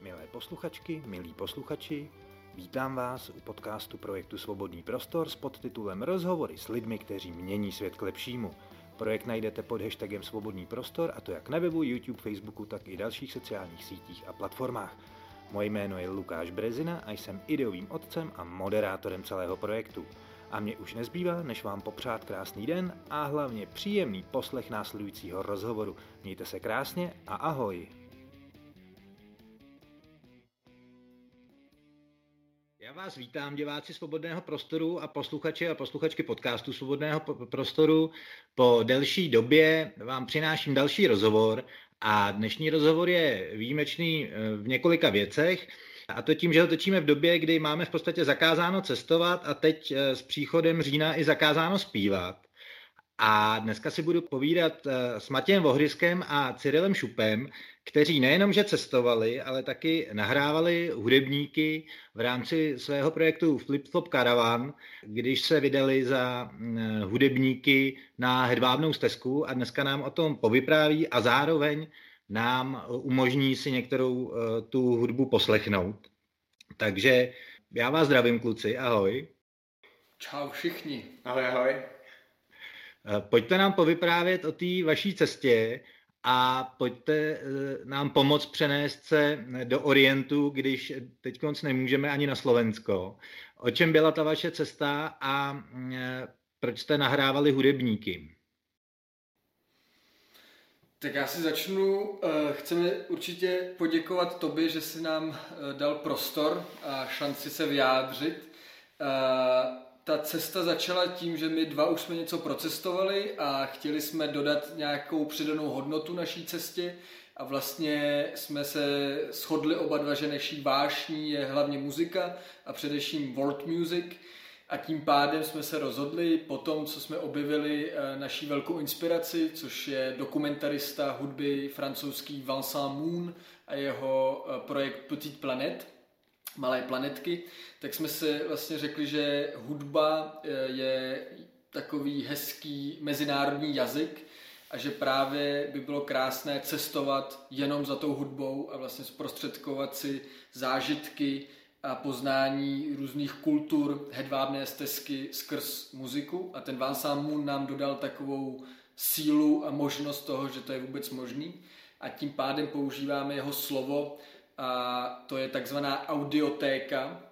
Milé posluchačky, milí posluchači, vítám vás u podcastu projektu Svobodný prostor s podtitulem Rozhovory s lidmi, kteří mění svět k lepšímu. Projekt najdete pod hashtagem Svobodný prostor a to jak na webu, YouTube, Facebooku, tak i dalších sociálních sítích a platformách. Moje jméno je Lukáš Brezina a jsem ideovým otcem a moderátorem celého projektu. A mě už nezbývá, než vám popřát krásný den a hlavně příjemný poslech následujícího rozhovoru. Mějte se krásně a ahoj! Vás vítám, diváci Svobodného prostoru a posluchači a posluchačky podcastu Svobodného prostoru. Po delší době vám přináším další rozhovor a dnešní rozhovor je výjimečný eh, v několika věcech. A to tím, že ho točíme v době, kdy máme v podstatě zakázáno cestovat a teď eh, s příchodem října i zakázáno zpívat. A dneska si budu povídat eh, s Matějem Vohryskem a Cyrilem Šupem, kteří nejenom, že cestovali, ale taky nahrávali hudebníky v rámci svého projektu Flip Flop Caravan, když se vydali za mm, hudebníky na hedvábnou stezku a dneska nám o tom povypráví a zároveň nám umožní si některou eh, tu hudbu poslechnout. Takže já vás zdravím, kluci, ahoj. Čau všichni. Ahoj, ahoj. Eh, pojďte nám povyprávět o té vaší cestě a pojďte eh, nám pomoct přenést se do Orientu, když teď nemůžeme ani na Slovensko. O čem byla ta vaše cesta a proč jste nahrávali hudebníky? Tak já si začnu. Eh, chceme určitě poděkovat tobě, že jsi nám eh, dal prostor a šanci se vyjádřit. Ta cesta začala tím, že my dva už jsme něco procestovali a chtěli jsme dodat nějakou přidanou hodnotu naší cestě. A vlastně jsme se shodli oba dva, že naší vášní je hlavně muzika a především world music. A tím pádem jsme se rozhodli po tom, co jsme objevili eh, naší velkou inspiraci, což je dokumentarista hudby francouzský Vincent Moon a jeho eh, projekt Petit Planet, Malé planetky, tak jsme si vlastně řekli, že hudba eh, je takový hezký mezinárodní jazyk a že právě by bylo krásné cestovat jenom za tou hudbou a vlastně zprostředkovat si zážitky, a poznání různých kultur hedvábné stezky skrz muziku. A ten Vincent Moon nám dodal takovou sílu a možnost toho, že to je vůbec možný. A tím pádem používáme jeho slovo a to je takzvaná audiotéka,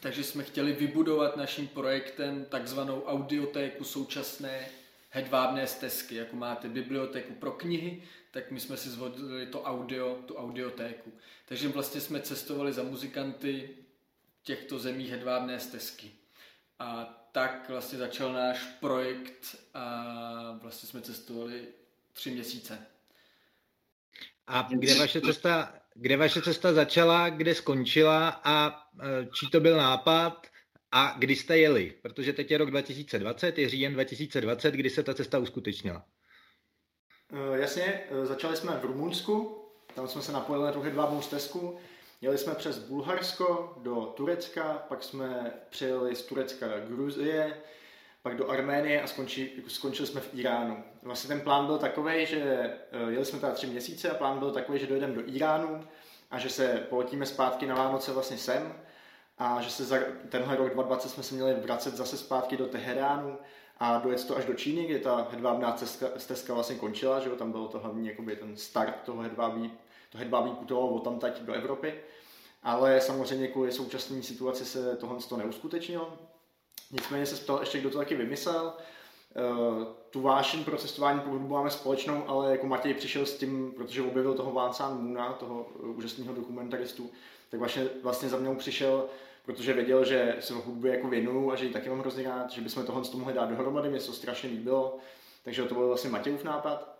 takže jsme chtěli vybudovat naším projektem takzvanou audiotéku současné hedvábné stezky, jako máte bibliotéku pro knihy, tak my jsme si zvolili to audio, tu audiotéku. Takže vlastně jsme cestovali za muzikanty těchto zemí hedvábné stezky. A tak vlastně začal náš projekt a vlastně jsme cestovali tři měsíce. A kde vaše cesta, kde vaše cesta začala, kde skončila a e, čí to byl nápad a kdy jste jeli? Protože teď je rok 2020, je říjen 2020, kdy se ta cesta uskutečnila. Uh, jasně, uh, začali jsme v Rumunsku, tam jsme se napojili na tu hedvábnou stezku. Jeli jsme přes Bulharsko do Turecka, pak jsme přijeli z Turecka do Gruzie, pak do Arménie a skonči, skončili jsme v Iránu. Vlastně ten plán byl takový, že uh, jeli jsme teda tři měsíce a plán byl takový, že dojdeme do Iránu a že se poletíme zpátky na Vánoce vlastně sem a že se za tenhle rok 2020 jsme se měli vracet zase zpátky do Teheránu a dojet to až do Číny, kde ta hedvábná stezka vlastně končila, že jo, tam bylo to hlavní jakoby ten start toho hedvábí, to hedvábí putovalo od tam do Evropy, ale samozřejmě kvůli současné situaci se tohle to neuskutečnilo. Nicméně se ptal ještě, kdo to taky vymyslel. Uh, tu vášeň pro cestování po hudbu máme společnou, ale jako Matěj přišel s tím, protože objevil toho Váncán Moona, toho úžasného dokumentaristu, tak vlastně, vlastně za mnou přišel protože věděl, že se hudbě jako věnuju a že ji taky mám hrozně rád, že bychom tohle mohli dát dohromady, mě to strašně líbilo, takže to byl vlastně Matějův nápad.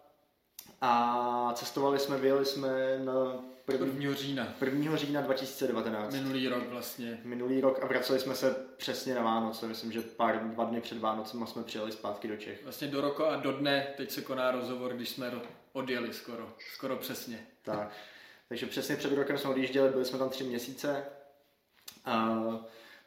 A cestovali jsme, vyjeli jsme na první, 1. října. 1. října 2019. Minulý rok vlastně. Minulý rok a vraceli jsme se přesně na Vánoce. Myslím, že pár, dva dny před Vánocem jsme přijeli zpátky do Čech. Vlastně do roku a do dne, teď se koná rozhovor, když jsme odjeli skoro, skoro přesně. Tak. Takže přesně před rokem jsme odjížděli, byli jsme tam tři měsíce a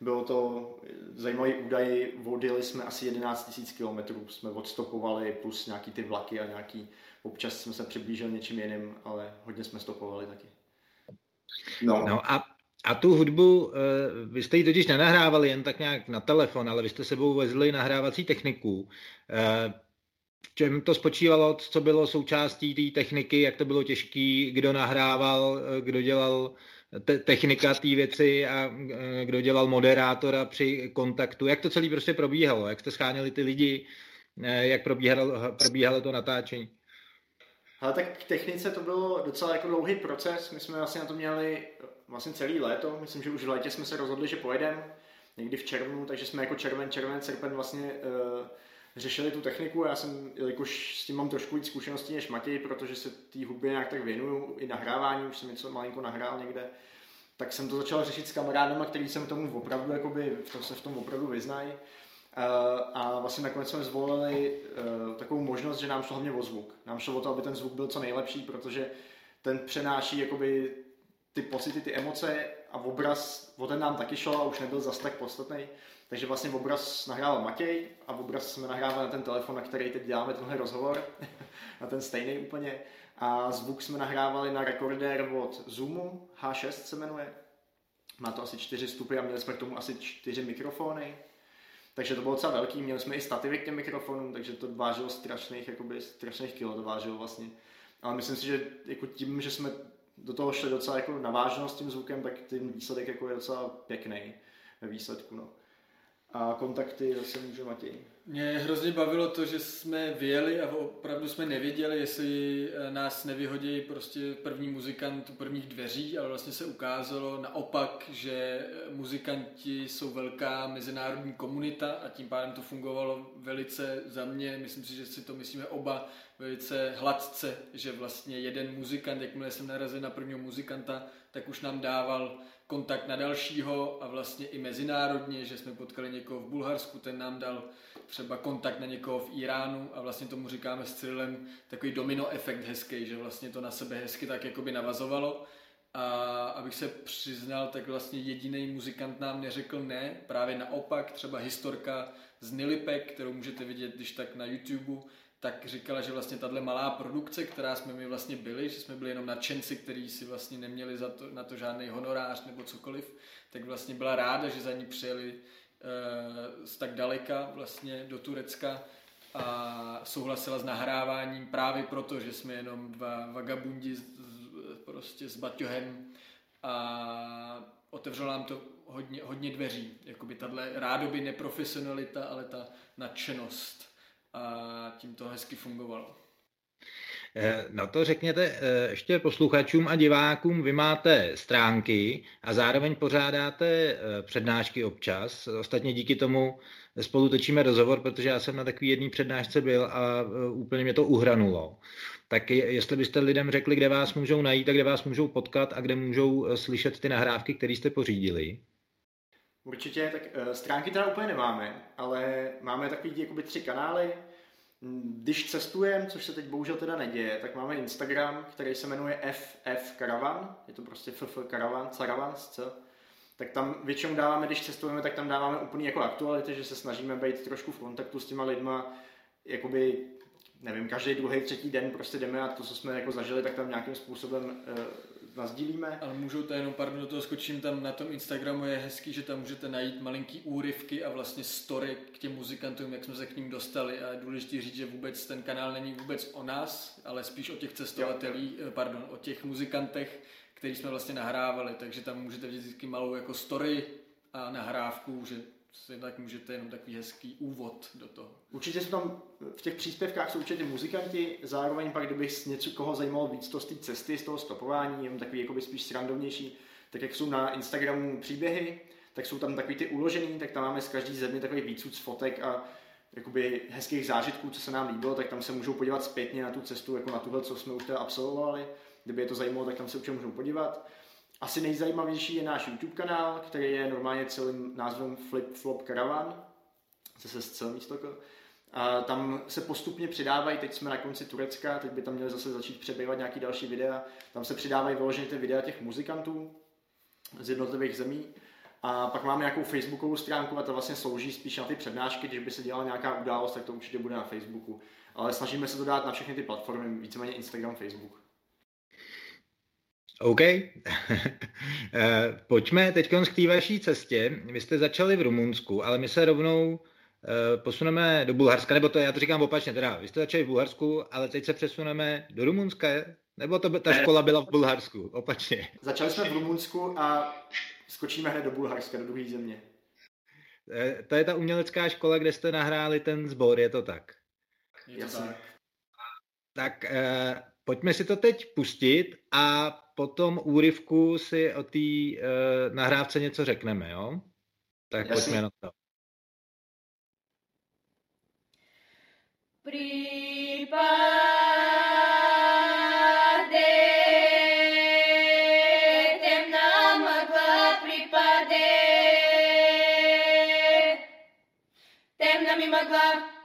bylo to zajímavý údaj, odjeli jsme asi 11 000 km, jsme odstopovali plus nějaký ty vlaky a nějaký, občas jsme se přiblížili něčím jiným, ale hodně jsme stopovali taky. No, no a, a tu hudbu, vy jste ji totiž nenahrávali jen tak nějak na telefon, ale vy jste sebou vezli nahrávací techniku. V čem to spočívalo, co bylo součástí té techniky, jak to bylo těžký, kdo nahrával, kdo dělal te- technika té věci a kdo dělal moderátora při kontaktu, jak to celé prostě probíhalo, jak jste scháněli ty lidi, jak probíhalo, probíhalo to natáčení. Ale tak k technice to bylo docela jako dlouhý proces. My jsme vlastně na to měli vlastně celý léto. Myslím, že už v létě jsme se rozhodli, že pojedeme někdy v červnu, takže jsme jako červen, červen, srpen vlastně uh, řešili tu techniku. Já jsem, jelikož s tím mám trošku víc zkušeností než Matěj, protože se té hudbě nějak tak věnuju, i nahrávání, už jsem něco malinko nahrál někde, tak jsem to začal řešit s kamarádama, který jsem tomu opravdu, jakoby, to se v tom opravdu vyznají. Eh, a vlastně nakonec jsme zvolili eh, takovou možnost, že nám šlo hlavně o zvuk. Nám šlo o to, aby ten zvuk byl co nejlepší, protože ten přenáší jakoby ty pocity, ty emoce a obraz, o ten nám taky šlo a už nebyl zas tak podstatný. Takže vlastně obraz nahrával Matěj a obraz jsme nahrávali na ten telefon, na který teď děláme tenhle rozhovor, na ten stejný úplně. A zvuk jsme nahrávali na rekordér od Zoomu, H6 se jmenuje. Má to asi čtyři stupy a měli jsme k tomu asi čtyři mikrofony. Takže to bylo docela velký, měli jsme i stativy k těm mikrofonům, takže to vážilo strašných, jakoby, strašných kilo to vážilo vlastně. Ale myslím si, že jako tím, že jsme do toho šli docela jako naváženo s tím zvukem, tak ten výsledek jako je docela pěkný ve výsledku. No a kontakty zase může Matěj. Mě hrozně bavilo to, že jsme vyjeli a opravdu jsme nevěděli, jestli eh, nás nevyhodí prostě první muzikant u prvních dveří, ale vlastně se ukázalo naopak, že eh, muzikanti jsou velká mezinárodní komunita a tím pádem to fungovalo velice za mě, myslím si, že si to myslíme oba velice hladce, že vlastně jeden muzikant, jakmile jsem narazil na prvního muzikanta, tak už nám dával kontakt na dalšího a vlastně i mezinárodně, že jsme potkali někoho v Bulharsku, ten nám dal třeba kontakt na někoho v Iránu a vlastně tomu říkáme s Cyrilem takový domino efekt hezký, že vlastně to na sebe hezky tak jakoby navazovalo. A abych se přiznal, tak vlastně jediný muzikant nám neřekl ne, právě naopak, třeba historka z Nilipek, kterou můžete vidět když tak na YouTube, tak říkala, že vlastně tahle malá produkce, která jsme my vlastně byli, že jsme byli jenom nadšenci, kteří si vlastně neměli za to, na to žádný honorář nebo cokoliv, tak vlastně byla ráda, že za ní přijeli z tak daleka vlastně do Turecka a souhlasila s nahráváním právě proto, že jsme jenom dva vagabundi prostě s baťohem a otevřelo nám to hodně, hodně dveří. Jakoby tahle rádoby neprofesionalita, ale ta nadšenost a tím to hezky fungovalo. Eh, no to řekněte eh, ještě posluchačům a divákům, vy máte stránky a zároveň pořádáte eh, přednášky občas. Ostatně díky tomu spolu točíme rozhovor, protože já jsem na takový jedný přednášce byl a úplně mě to uhranulo. Tak jestli byste lidem řekli, kde vás můžou najít a kde vás můžou potkat a kde můžou slyšet ty nahrávky, které jste pořídili. Určitě, tak stránky teda úplně nemáme, ale máme takový jakoby tři kanály. Když cestujeme, což se teď bohužel teda neděje, tak máme Instagram, který se jmenuje FF Caravan, je to prostě FF Caravan, Caravan, C. Tak tam většinou dáváme, když cestujeme, tak tam dáváme úplně jako aktuality, že se snažíme být trošku v kontaktu s těma lidma, jakoby, nevím, každý druhý, třetí den prostě jdeme a to, co jsme jako zažili, tak tam nějakým způsobem e, nazdílíme. Ale můžou to jenom, pardon, do toho skočím, tam na tom Instagramu je hezký, že tam můžete najít malinký úryvky a vlastně story k těm muzikantům, jak jsme se k ním dostali. A je důležité říct, že vůbec ten kanál není vůbec o nás, ale spíš o těch cestovatelích, pardon, o těch muzikantech, který jsme vlastně nahrávali, takže tam můžete vidět vždycky malou jako story a nahrávku, že si tak můžete jenom takový hezký úvod do toho. Určitě jsou tam v těch příspěvkách jsou určitě muzikanti, zároveň pak, kdyby něco koho zajímalo víc to z té cesty, z toho stopování, jenom takový jakoby spíš srandovnější, tak jak jsou na Instagramu příběhy, tak jsou tam takový ty uložený, tak tam máme z každý země takový víc fotek a jakoby hezkých zážitků, co se nám líbilo, tak tam se můžou podívat zpětně na tu cestu, jako na tuhle, co jsme už teda absolvovali. Kdyby je to zajímalo, tak tam se určitě můžou podívat. Asi nejzajímavější je náš YouTube kanál, který je normálně celým názvem Flip Flop Caravan, zase z celý místo. A tam se postupně přidávají, teď jsme na konci Turecka, teď by tam měli zase začít přebývat nějaký další videa. Tam se přidávají vyloženě ty videa těch muzikantů z jednotlivých zemí. A pak máme nějakou facebookovou stránku a ta vlastně slouží spíš na ty přednášky, když by se dělala nějaká událost, tak to určitě bude na Facebooku. Ale snažíme se to dát na všechny ty platformy, víceméně Instagram, Facebook. OK. Eh, pojďme teď k té vaší cestě. Vy jste začali v Rumunsku, ale my se rovnou eh, posuneme do Bulharska, nebo to já to říkám opačně, teda vy jste začali v Bulharsku, ale teď se přesuneme do Rumunska, nebo to, ta škola byla v Bulharsku, opačně. Začali jsme v Rumunsku a skočíme hned do Bulharska, do druhé země. Eh, to je ta umělecká škola, kde jste nahráli ten sbor, je to tak? Je to tak. Tak eh, pojďme si to teď pustit a potom úryvku si o té eh, nahrávce něco řekneme, jo? Tak Jasně. pojďme na to. Případ Tak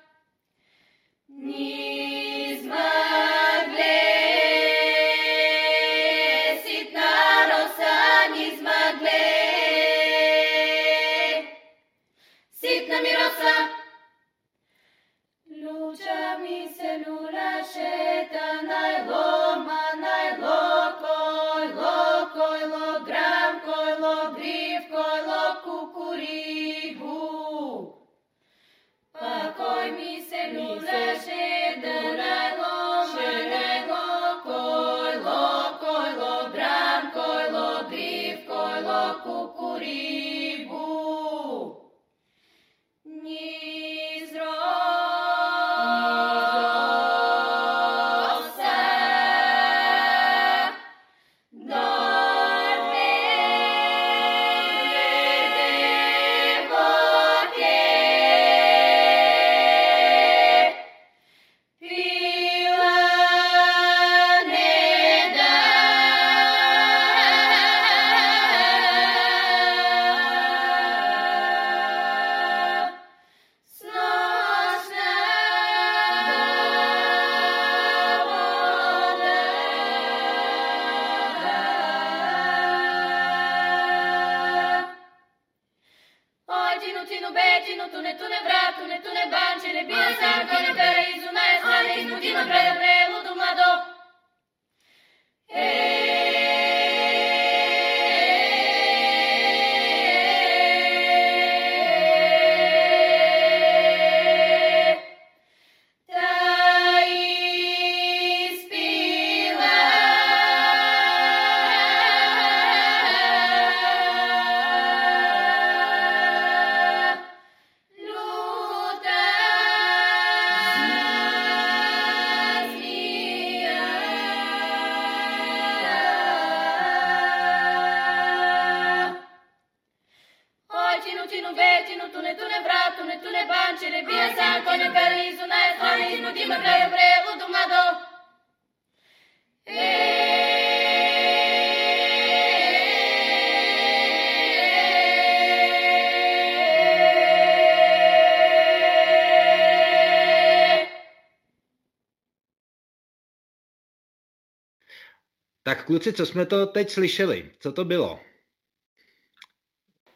kluci, co jsme to teď slyšeli? Co to bylo?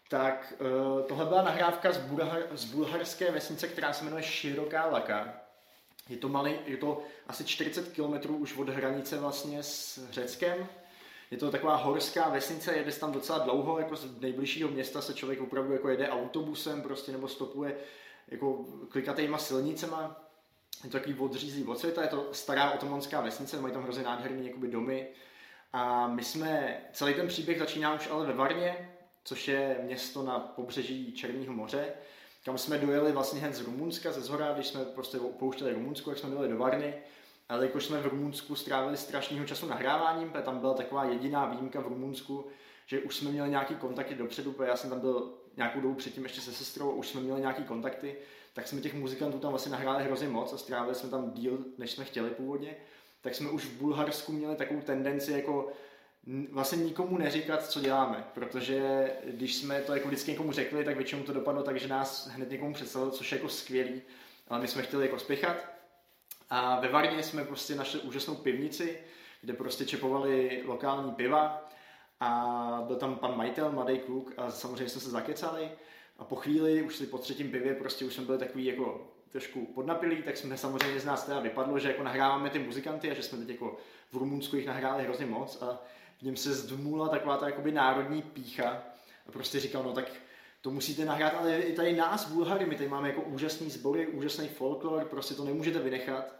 Tak eh, tohle byla nahrávka z, Bulhar, z bulharské vesnice, která se jmenuje Široká Laka. Je to, malý, je to asi 40 km už od hranice vlastně s Řeckem. Je to taková horská vesnice, jede tam docela dlouho, jako z nejbližšího města se člověk opravdu jako jede autobusem prostě, nebo stopuje jako klikatýma silnicema. Je to takový odřízlý od světa, je to stará otomonská vesnice, mají tam hrozně nádherný jakoby domy, a my jsme, celý ten příběh začíná už ale ve Varně, což je město na pobřeží Černého moře, kam jsme dojeli vlastně hned z Rumunska, ze zhora, když jsme prostě opouštěli Rumunsku, jak jsme byli do Varny. Ale jakož jsme v Rumunsku strávili strašného času nahráváním, protože tam byla taková jediná výjimka v Rumunsku, že už jsme měli nějaký kontakty dopředu, protože já jsem tam byl nějakou dobu předtím ještě se sestrou, už jsme měli nějaký kontakty, tak jsme těch muzikantů tam vlastně nahráli hrozně moc a strávili jsme tam díl, než jsme chtěli původně tak jsme už v Bulharsku měli takovou tendenci jako vlastně nikomu neříkat, co děláme, protože když jsme to jako vždycky někomu řekli, tak většinou to dopadlo tak, že nás hned někomu představil, což je jako skvělý, ale my jsme chtěli jako spěchat. A ve Varně jsme prostě našli úžasnou pivnici, kde prostě čepovali lokální piva a byl tam pan majitel, mladý kluk a samozřejmě jsme se zakecali a po chvíli, už si po třetím pivě, prostě už jsme byli takový jako trošku podnapilí, tak jsme samozřejmě z nás teda vypadlo, že jako nahráváme ty muzikanty a že jsme teď jako v Rumunsku jich nahráli hrozně moc a v něm se zdmula taková ta jakoby národní pícha a prostě říkal, no tak to musíte nahrát, ale i tady nás, Bulhary, my tady máme jako úžasný sbory, úžasný folklor, prostě to nemůžete vynechat.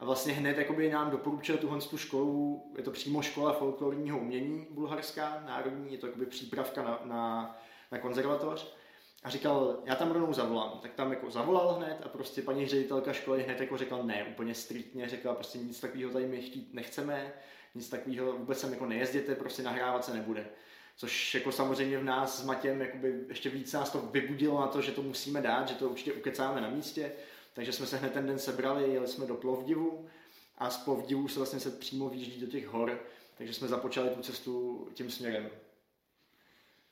A vlastně hned jakoby nám doporučil tuhle tu školu, je to přímo škola folklorního umění bulharská, národní, je to jakoby přípravka na, na, na konzervatoř. A říkal, já tam rovnou zavolám. Tak tam jako zavolal hned a prostě paní ředitelka školy hned jako řekla ne, úplně striktně, řekla prostě nic takového tady my chtít nechceme, nic takového, vůbec sem jako nejezděte, prostě nahrávat se nebude. Což jako samozřejmě v nás s Matěm jakoby ještě víc nás to vybudilo na to, že to musíme dát, že to určitě ukecáme na místě. Takže jsme se hned ten den sebrali, jeli jsme do Plovdivu a z Plovdivu se vlastně se přímo výjíždí do těch hor, takže jsme započali tu cestu tím směrem.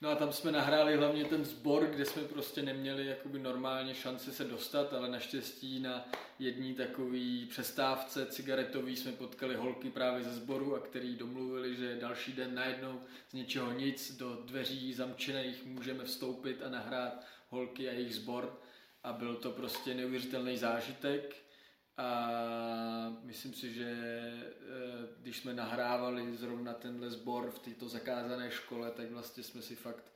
No a tam jsme nahráli hlavně ten sbor, kde jsme prostě neměli jakoby normálně šanci se dostat, ale naštěstí na jední takový přestávce cigaretový jsme potkali holky právě ze sboru a který domluvili, že další den najednou z něčeho nic do dveří zamčených můžeme vstoupit a nahrát holky a jejich sbor. A byl to prostě neuvěřitelný zážitek a myslím si, že eh, když jsme nahrávali zrovna tenhle sbor v této zakázané škole, tak vlastně jsme si fakt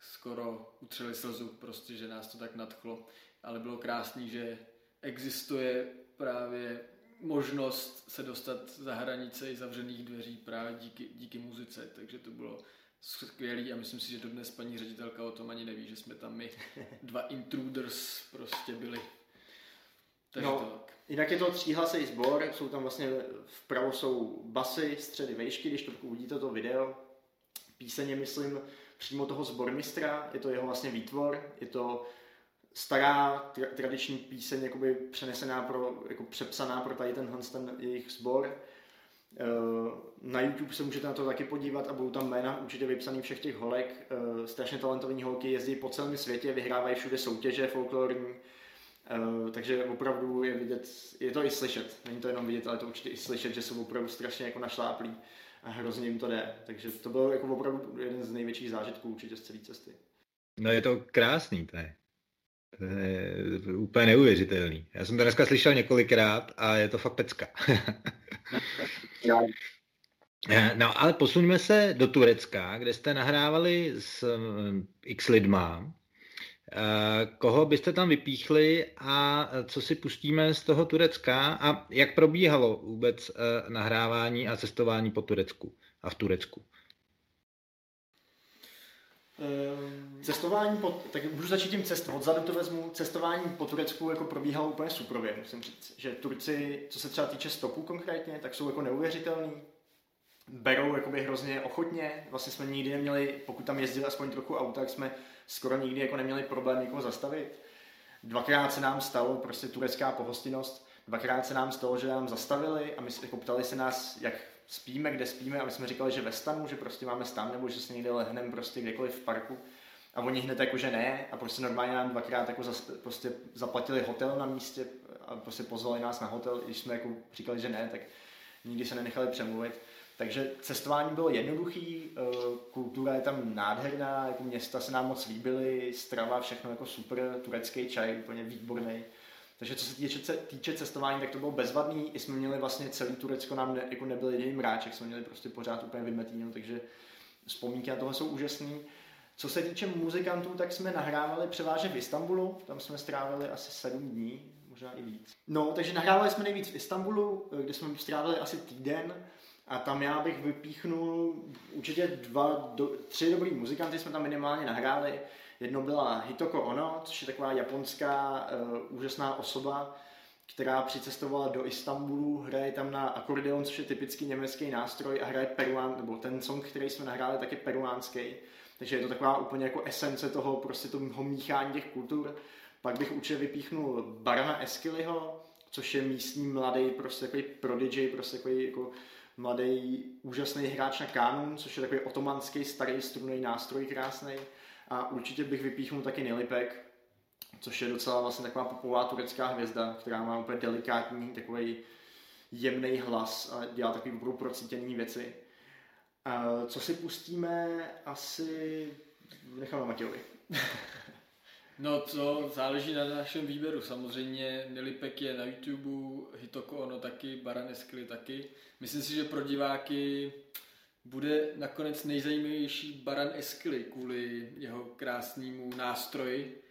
skoro utřeli slzu, prostě, že nás to tak nadchlo. Ale bylo krásný, že existuje právě možnost se dostat za hranice i zavřených dveří právě díky, díky muzice, takže to bylo skvělý a myslím si, že dnes paní ředitelka o tom ani neví, že jsme tam my dva intruders prostě byli. Takže no, tak. Jinak je to tříhlasý sbor, jsou tam vlastně vpravo jsou basy, středy, vejšky, když to uvidíte to video. Píseně, myslím, přímo toho sbormistra, je to jeho vlastně výtvor, je to stará tra- tradiční píseň, jakoby přenesená pro, jako přepsaná pro tady tenhle ten jejich sbor. Eh, na YouTube se můžete na to taky podívat a budou tam jména určitě vypsaný všech těch holek. Eh, strašně talentovaní holky jezdí po celém světě, vyhrávají všude soutěže folklorní, eh, takže opravdu je vidět, je to i slyšet, není to jenom vidět, ale to určitě i slyšet, že jsou opravdu strašně jako našláplí a hrozně jim to jde. Takže to byl jako opravdu jeden z největších zážitků určitě z celé cesty. No je to krásný, to je. To je úplně neuvěřitelný. Já jsem to dneska slyšel několikrát a je to fakt pecka. No ale posuňme se do Turecka, kde jste nahrávali s eh, x lidma. Eh, koho byste tam vypíchli a co si pustíme z toho Turecka a jak probíhalo vůbec nahrávání a cestování po Turecku a v Turecku? Ehm, cestování po, tak můžu začít tím cest, odzadu to vezmu, cestování po Turecku jako probíhalo úplně suprově, musím říct, že Turci, co se třeba týče stopů konkrétně, tak jsou jako neuvěřitelný, berou jakoby hrozně ochotně, vlastně jsme nikdy neměli, pokud tam jezdili aspoň trochu auta, tak jsme skoro nikdy jako neměli problém někoho zastavit. Dvakrát se nám stalo, prostě turecká pohostinnost, dvakrát se nám stalo, že nám zastavili a my jako ptali se nás, jak spíme, kde spíme a my jsme říkali, že ve stanu, že prostě máme stan nebo že se někde lehneme prostě kdekoliv v parku. A oni hned jako, že ne a prostě normálně nám dvakrát jako zas, prostě zaplatili hotel na místě a prostě pozvali nás na hotel, když jsme jako říkali, že ne, tak nikdy se nenechali přemluvit. Takže cestování bylo jednoduchý, eh, kultura je tam nádherná, jako města se nám moc líbily, strava, všechno jako super, turecký čaj, úplně výborný. Takže co se týče, týče cestování, tak to bylo bezvadný. I jsme měli vlastně celý Turecko, nám ne, jako nebyl jediný mráček, jsme měli prostě pořád úplně vymetýno, takže vzpomínky na tohle jsou úžasné. Co se týče muzikantů, tak jsme nahrávali převážně v Istanbulu, tam jsme strávili asi sedm dní, možná i víc. No, takže nahrávali jsme nejvíc v Istanbulu, kde jsme strávili asi týden a tam já bych vypíchnul určitě dva, do, tři dobrý muzikanty jsme tam minimálně nahráli. Jedno byla Hitoko Ono, což je taková japonská uh, úžasná osoba, která přicestovala do Istanbulu, hraje tam na akordeon, což je typický německý nástroj a hraje peruán, nebo ten song, který jsme nahráli, tak je peruánský. Takže je to taková úplně jako esence toho, prostě toho míchání těch kultur. Pak bych určitě vypíchnul Barana Eskiliho, což je místní mladý, prostě takový prodigy, prostě takový jako mladý úžasný hráč na kánun, což je takový otomanský starý strunný nástroj krásný. A určitě bych vypíchnul taky Nilipek, což je docela vlastně taková popová turecká hvězda, která má úplně delikátní, takový jemný hlas a dělá takový opravdu procítěný věci. A co si pustíme, asi necháme Matějovi. No to záleží na našem výběru. Samozřejmě Nilipek je na YouTube, Hitoko ono taky, Baraneskli taky. Myslím si, že pro diváky bude nakonec nejzajímavější Baran Eskily kvůli jeho krásnému nástroji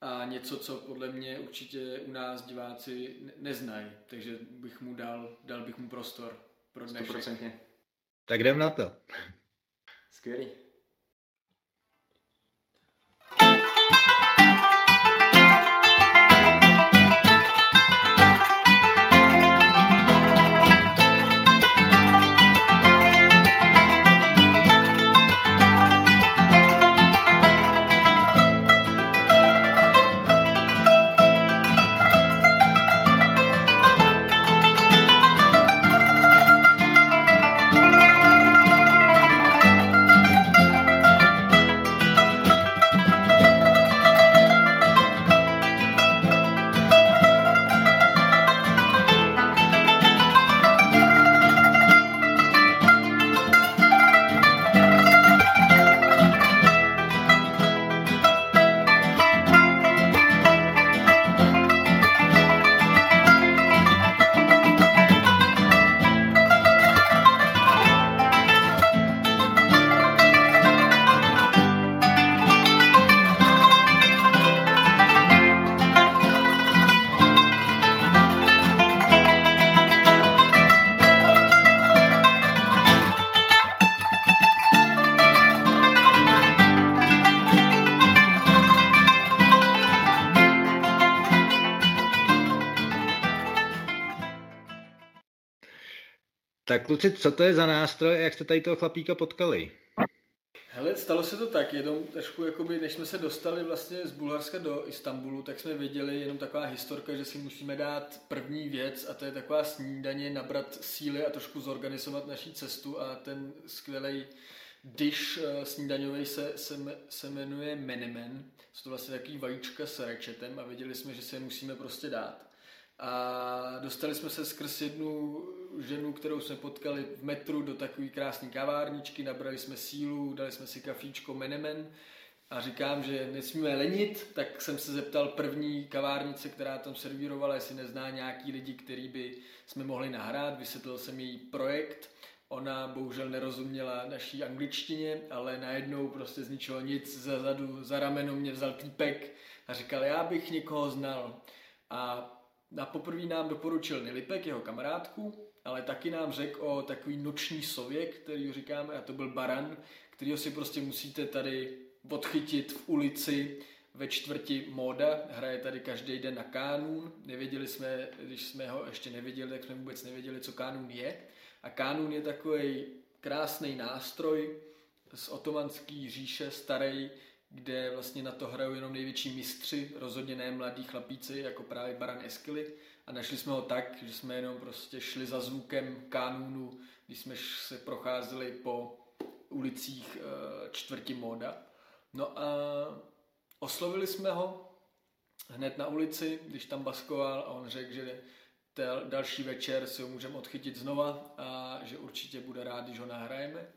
a něco, co podle mě určitě u nás diváci neznají. Takže bych mu dal, dal bych mu prostor pro dnešek. 100%. Tak jdem na to. Skvělý. Tak kluci, co to je za nástroj a jak jste tady toho chlapíka potkali? Hele, stalo se to tak, jenom trošku, jakoby, než jsme se dostali vlastně z Bulharska do Istanbulu, tak jsme věděli jenom taková historka, že si musíme dát první věc a to je taková snídaně, nabrat síly a trošku zorganizovat naší cestu a ten skvělý dish uh, snídaňový se, se, se jmenuje menemen. Jsou to vlastně takový vajíčka s rečetem a věděli jsme, že se je musíme prostě dát. A dostali jsme se skrz jednu ženu, kterou jsme potkali v metru do takové krásné kavárničky, nabrali jsme sílu, dali jsme si kafíčko Menemen a říkám, že nesmíme lenit, tak jsem se zeptal první kavárnice, která tam servírovala, jestli nezná nějaký lidi, který by jsme mohli nahrát, vysvětlil jsem její projekt, ona bohužel nerozuměla naší angličtině, ale najednou prostě z ničeho nic za zadu, za rameno mě vzal týpek a říkal, já bych někoho znal. A na poprvé nám doporučil Nilipek, jeho kamarádku, ale taky nám řekl o takový noční sově, který říkáme, a to byl Baran, kterýho si prostě musíte tady odchytit v ulici ve čtvrti Moda. Hraje tady každý den na kánun. Nevěděli jsme, když jsme ho ještě nevěděli, tak jsme vůbec nevěděli, co kánun je. A kánun je takový krásný nástroj z otomanský říše, starý, kde vlastně na to hrajou jenom největší mistři, rozhodně ne mladí chlapíci, jako právě Baran Eskily. A našli jsme ho tak, že jsme jenom prostě šli za zvukem kanunu, když jsme se procházeli po ulicích eh, čtvrti Moda. No a oslovili jsme ho hned na ulici, když tam baskoval a on řekl, že další večer si ho můžeme odchytit znova a že určitě bude rád, když ho nahrajeme.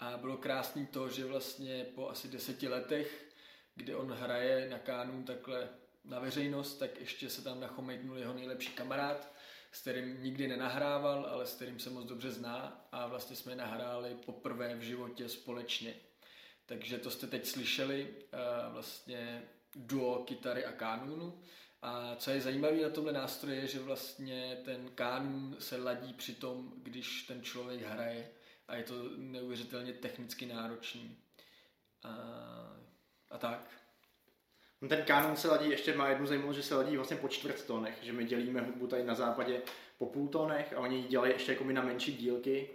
A bylo krásný to, že vlastně po asi deseti letech, kdy on hraje na kánu takhle na veřejnost, tak ještě se tam nachomejtnul jeho nejlepší kamarád, s kterým nikdy nenahrával, ale s kterým se moc dobře zná a vlastně jsme nahráli poprvé v životě společně. Takže to jste teď slyšeli, vlastně duo kytary a kánunu. A co je zajímavé na tomhle nástroji je, že vlastně ten kánun se ladí při tom, když ten člověk hraje a je to neuvěřitelně technicky náročný. A, a tak. No ten kánon se ladí, ještě má jednu zajímavost, že se ladí vlastně po čtvrttónech, že my dělíme hudbu tady na západě po půltónech a oni ji dělají ještě jako na menší dílky,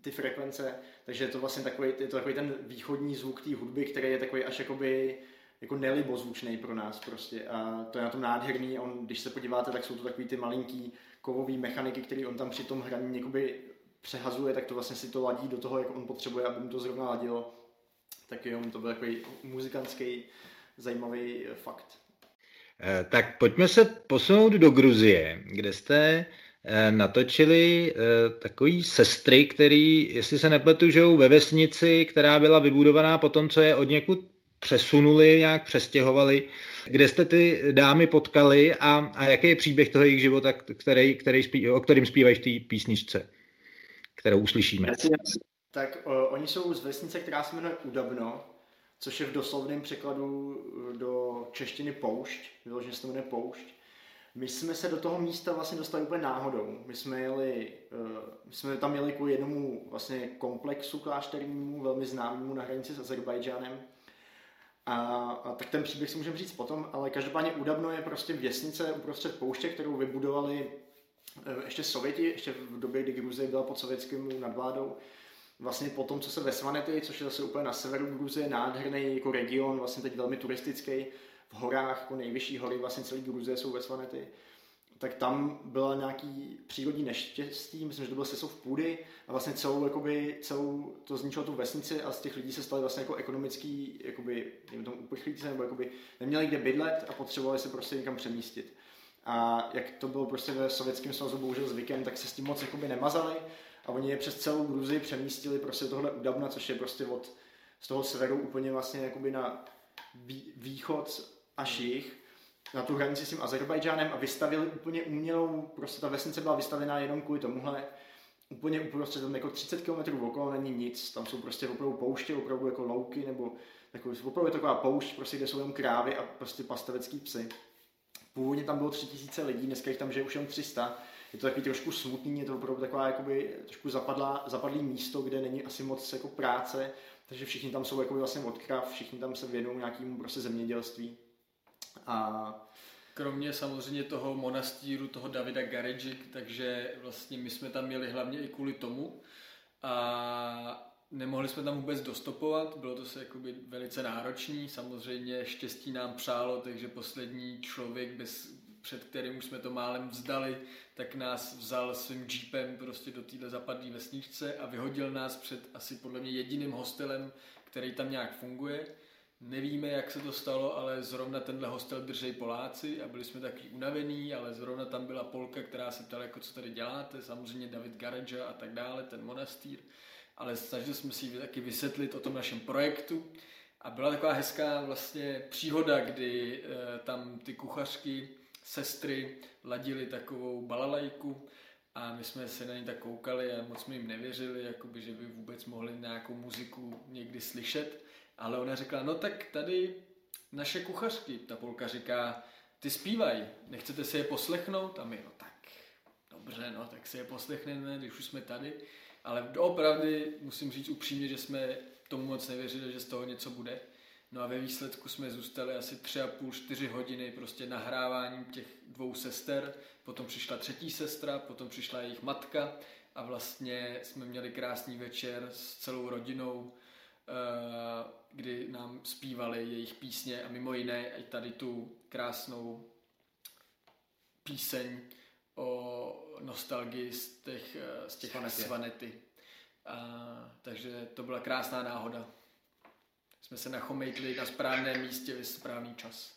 ty frekvence, takže je to vlastně takový, je to takový ten východní zvuk té hudby, který je takový až jakoby jako nelibozvučný pro nás prostě a to je na tom nádherný, on, když se podíváte, tak jsou to takový ty malinký kovový mechaniky, který on tam při tom hraní jakoby přehazuje, tak to vlastně si to ladí do toho, jak on potřebuje, aby mu to zrovna ladilo. Tak jo, to byl takový muzikantský zajímavý fakt. Eh, tak pojďme se posunout do Gruzie, kde jste eh, natočili eh, takový sestry, který, jestli se nepletu, žijou ve vesnici, která byla vybudovaná po tom, co je od někud přesunuli, nějak přestěhovali. Kde jste ty dámy potkali a, a jaký je příběh toho jejich života, který, který spí, o kterým zpívají v té písničce? Kterou uslyšíme. tak uh, oni jsou z vesnice, která se jmenuje Udabno, což je v doslovném překladu do češtiny poušť, vyloženě se to jmenuje poušť. My jsme se do toho místa vlastně dostali úplně náhodou. My jsme, jeli, uh, my jsme tam jeli kvůli jednomu vlastně komplexu klášternímu, velmi známému na hranici s Azerbajdžánem. A, a tak ten příběh si můžeme říct potom, ale každopádně Udabno je prostě věsnice uprostřed pouště, kterou vybudovali ještě Sověti, ještě v době, kdy Gruzie byla pod sovětským nadvládou. Vlastně po tom, co se ve Svanety, což je zase úplně na severu Gruzie, nádherný jako region, vlastně teď velmi turistický, v horách, jako nejvyšší hory, vlastně celý Gruzie jsou ve Svanety, tak tam byla nějaký přírodní neštěstí, myslím, že to byl sesov půdy a vlastně celou, jakoby, celou to zničilo tu vesnici a z těch lidí se stali vlastně jako ekonomický, jakoby, nevím tomu uprchlíci, nebo jakoby neměli kde bydlet a potřebovali se prostě někam přemístit. A jak to bylo prostě ve Sovětském svazu bohužel zvykem, tak se s tím moc jakoby nemazali. A oni je přes celou Gruzii přemístili prostě tohle Udabna, což je prostě od z toho severu úplně vlastně jakoby na východ až jich na tu hranici s tím Azerbajdžánem a vystavili úplně umělou, prostě ta vesnice byla vystavená jenom kvůli tomuhle, úplně uprostřed, tam jako 30 km okolo není nic, tam jsou prostě opravdu pouště, opravdu jako louky, nebo takový, opravdu je taková poušť, prostě, kde jsou jenom krávy a prostě pastevecký psy. Původně tam bylo 3000 lidí, dneska jich tam žije už jen 300. Je to takový trošku smutný, je to opravdu taková jakoby, trošku zapadlá, zapadlý místo, kde není asi moc jako práce, takže všichni tam jsou jako vlastně od krav, všichni tam se věnují nějakému prostě zemědělství. A Kromě samozřejmě toho monastýru, toho Davida Garedžik, takže vlastně my jsme tam měli hlavně i kvůli tomu a nemohli jsme tam vůbec dostopovat, bylo to se jakoby velice náročný, samozřejmě štěstí nám přálo, takže poslední člověk, bez, před kterým už jsme to málem vzdali, tak nás vzal svým jeepem prostě do téhle zapadlé vesničce a vyhodil nás před asi podle mě jediným hostelem, který tam nějak funguje. Nevíme, jak se to stalo, ale zrovna tenhle hostel držej Poláci a byli jsme taky unavení, ale zrovna tam byla Polka, která se ptala, jako co tady děláte, samozřejmě David Garedža a tak dále, ten monastýr, ale snažili jsme si taky vysvětlit o tom našem projektu a byla taková hezká vlastně příhoda, kdy e, tam ty kuchařky, sestry ladili takovou balalajku a my jsme se na ní tak koukali a moc jsme jim nevěřili, jakoby, že by vůbec mohli nějakou muziku někdy slyšet. Ale ona řekla, no tak tady naše kuchařky, ta Polka říká, ty zpívají, nechcete si je poslechnout? A my, no tak, dobře, no tak si je poslechneme, když už jsme tady. Ale opravdu musím říct upřímně, že jsme tomu moc nevěřili, že z toho něco bude. No a ve výsledku jsme zůstali asi tři a půl, čtyři hodiny prostě nahráváním těch dvou sester. Potom přišla třetí sestra, potom přišla jejich matka a vlastně jsme měli krásný večer s celou rodinou Eh, kdy nám zpívali jejich písně a mimo jiné i tady tu krásnou píseň o nostalgii z těch, eh, z těch Svanety. Svanety. A, takže to byla krásná náhoda. Jsme se nachomejtli na správném místě ve správný čas.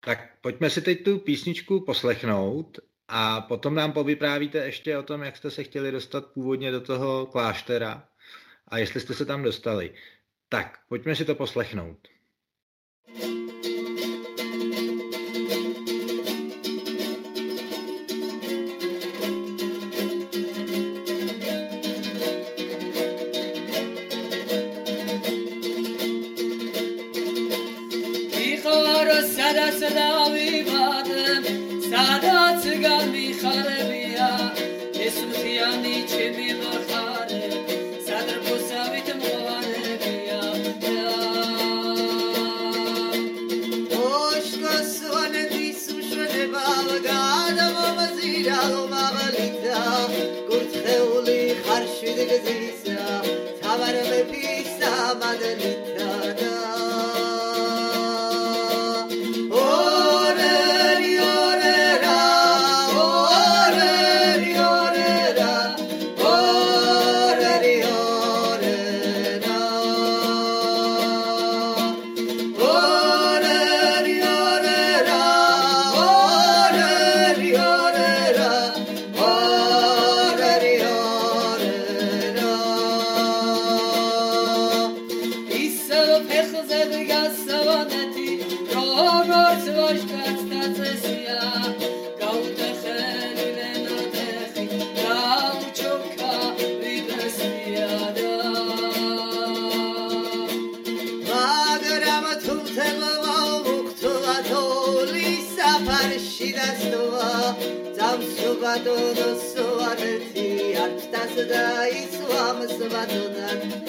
Tak pojďme si teď tu písničku poslechnout a potom nám povyprávíte ještě o tom, jak jste se chtěli dostat původně do toho kláštera a jestli jste se tam dostali. Tak, pojďme si to poslechnout. სადაც დავიბადებ სადაც გამიხარებია ეს მთიანი ჩემი მახარე სადრფოსავით მოარებია ოშკოს ვანების უშველება გადამომაზირა მომავალითა გურთხეული ხარშვიდ გზისა თავარ მეფისა მადელით Sudai Swam Svadunat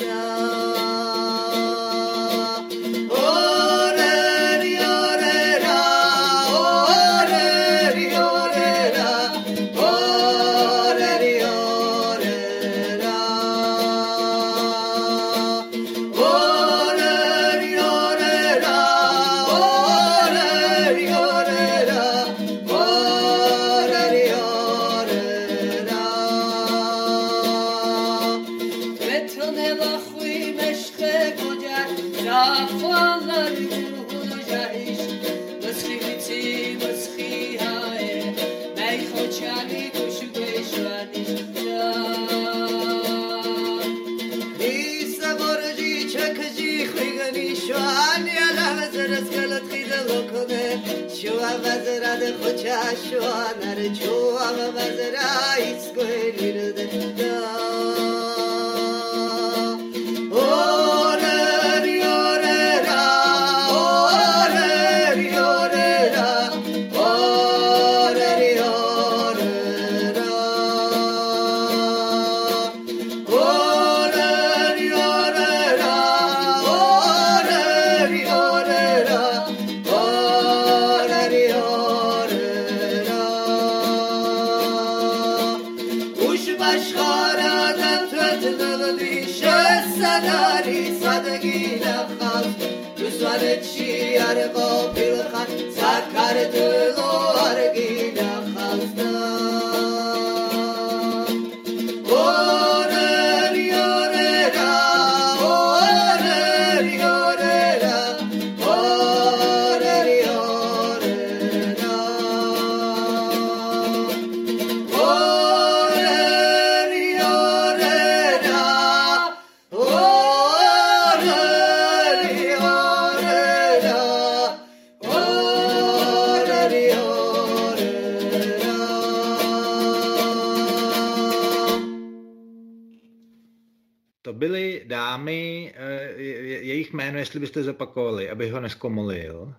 jestli byste zopakovali, aby ho neskomolil.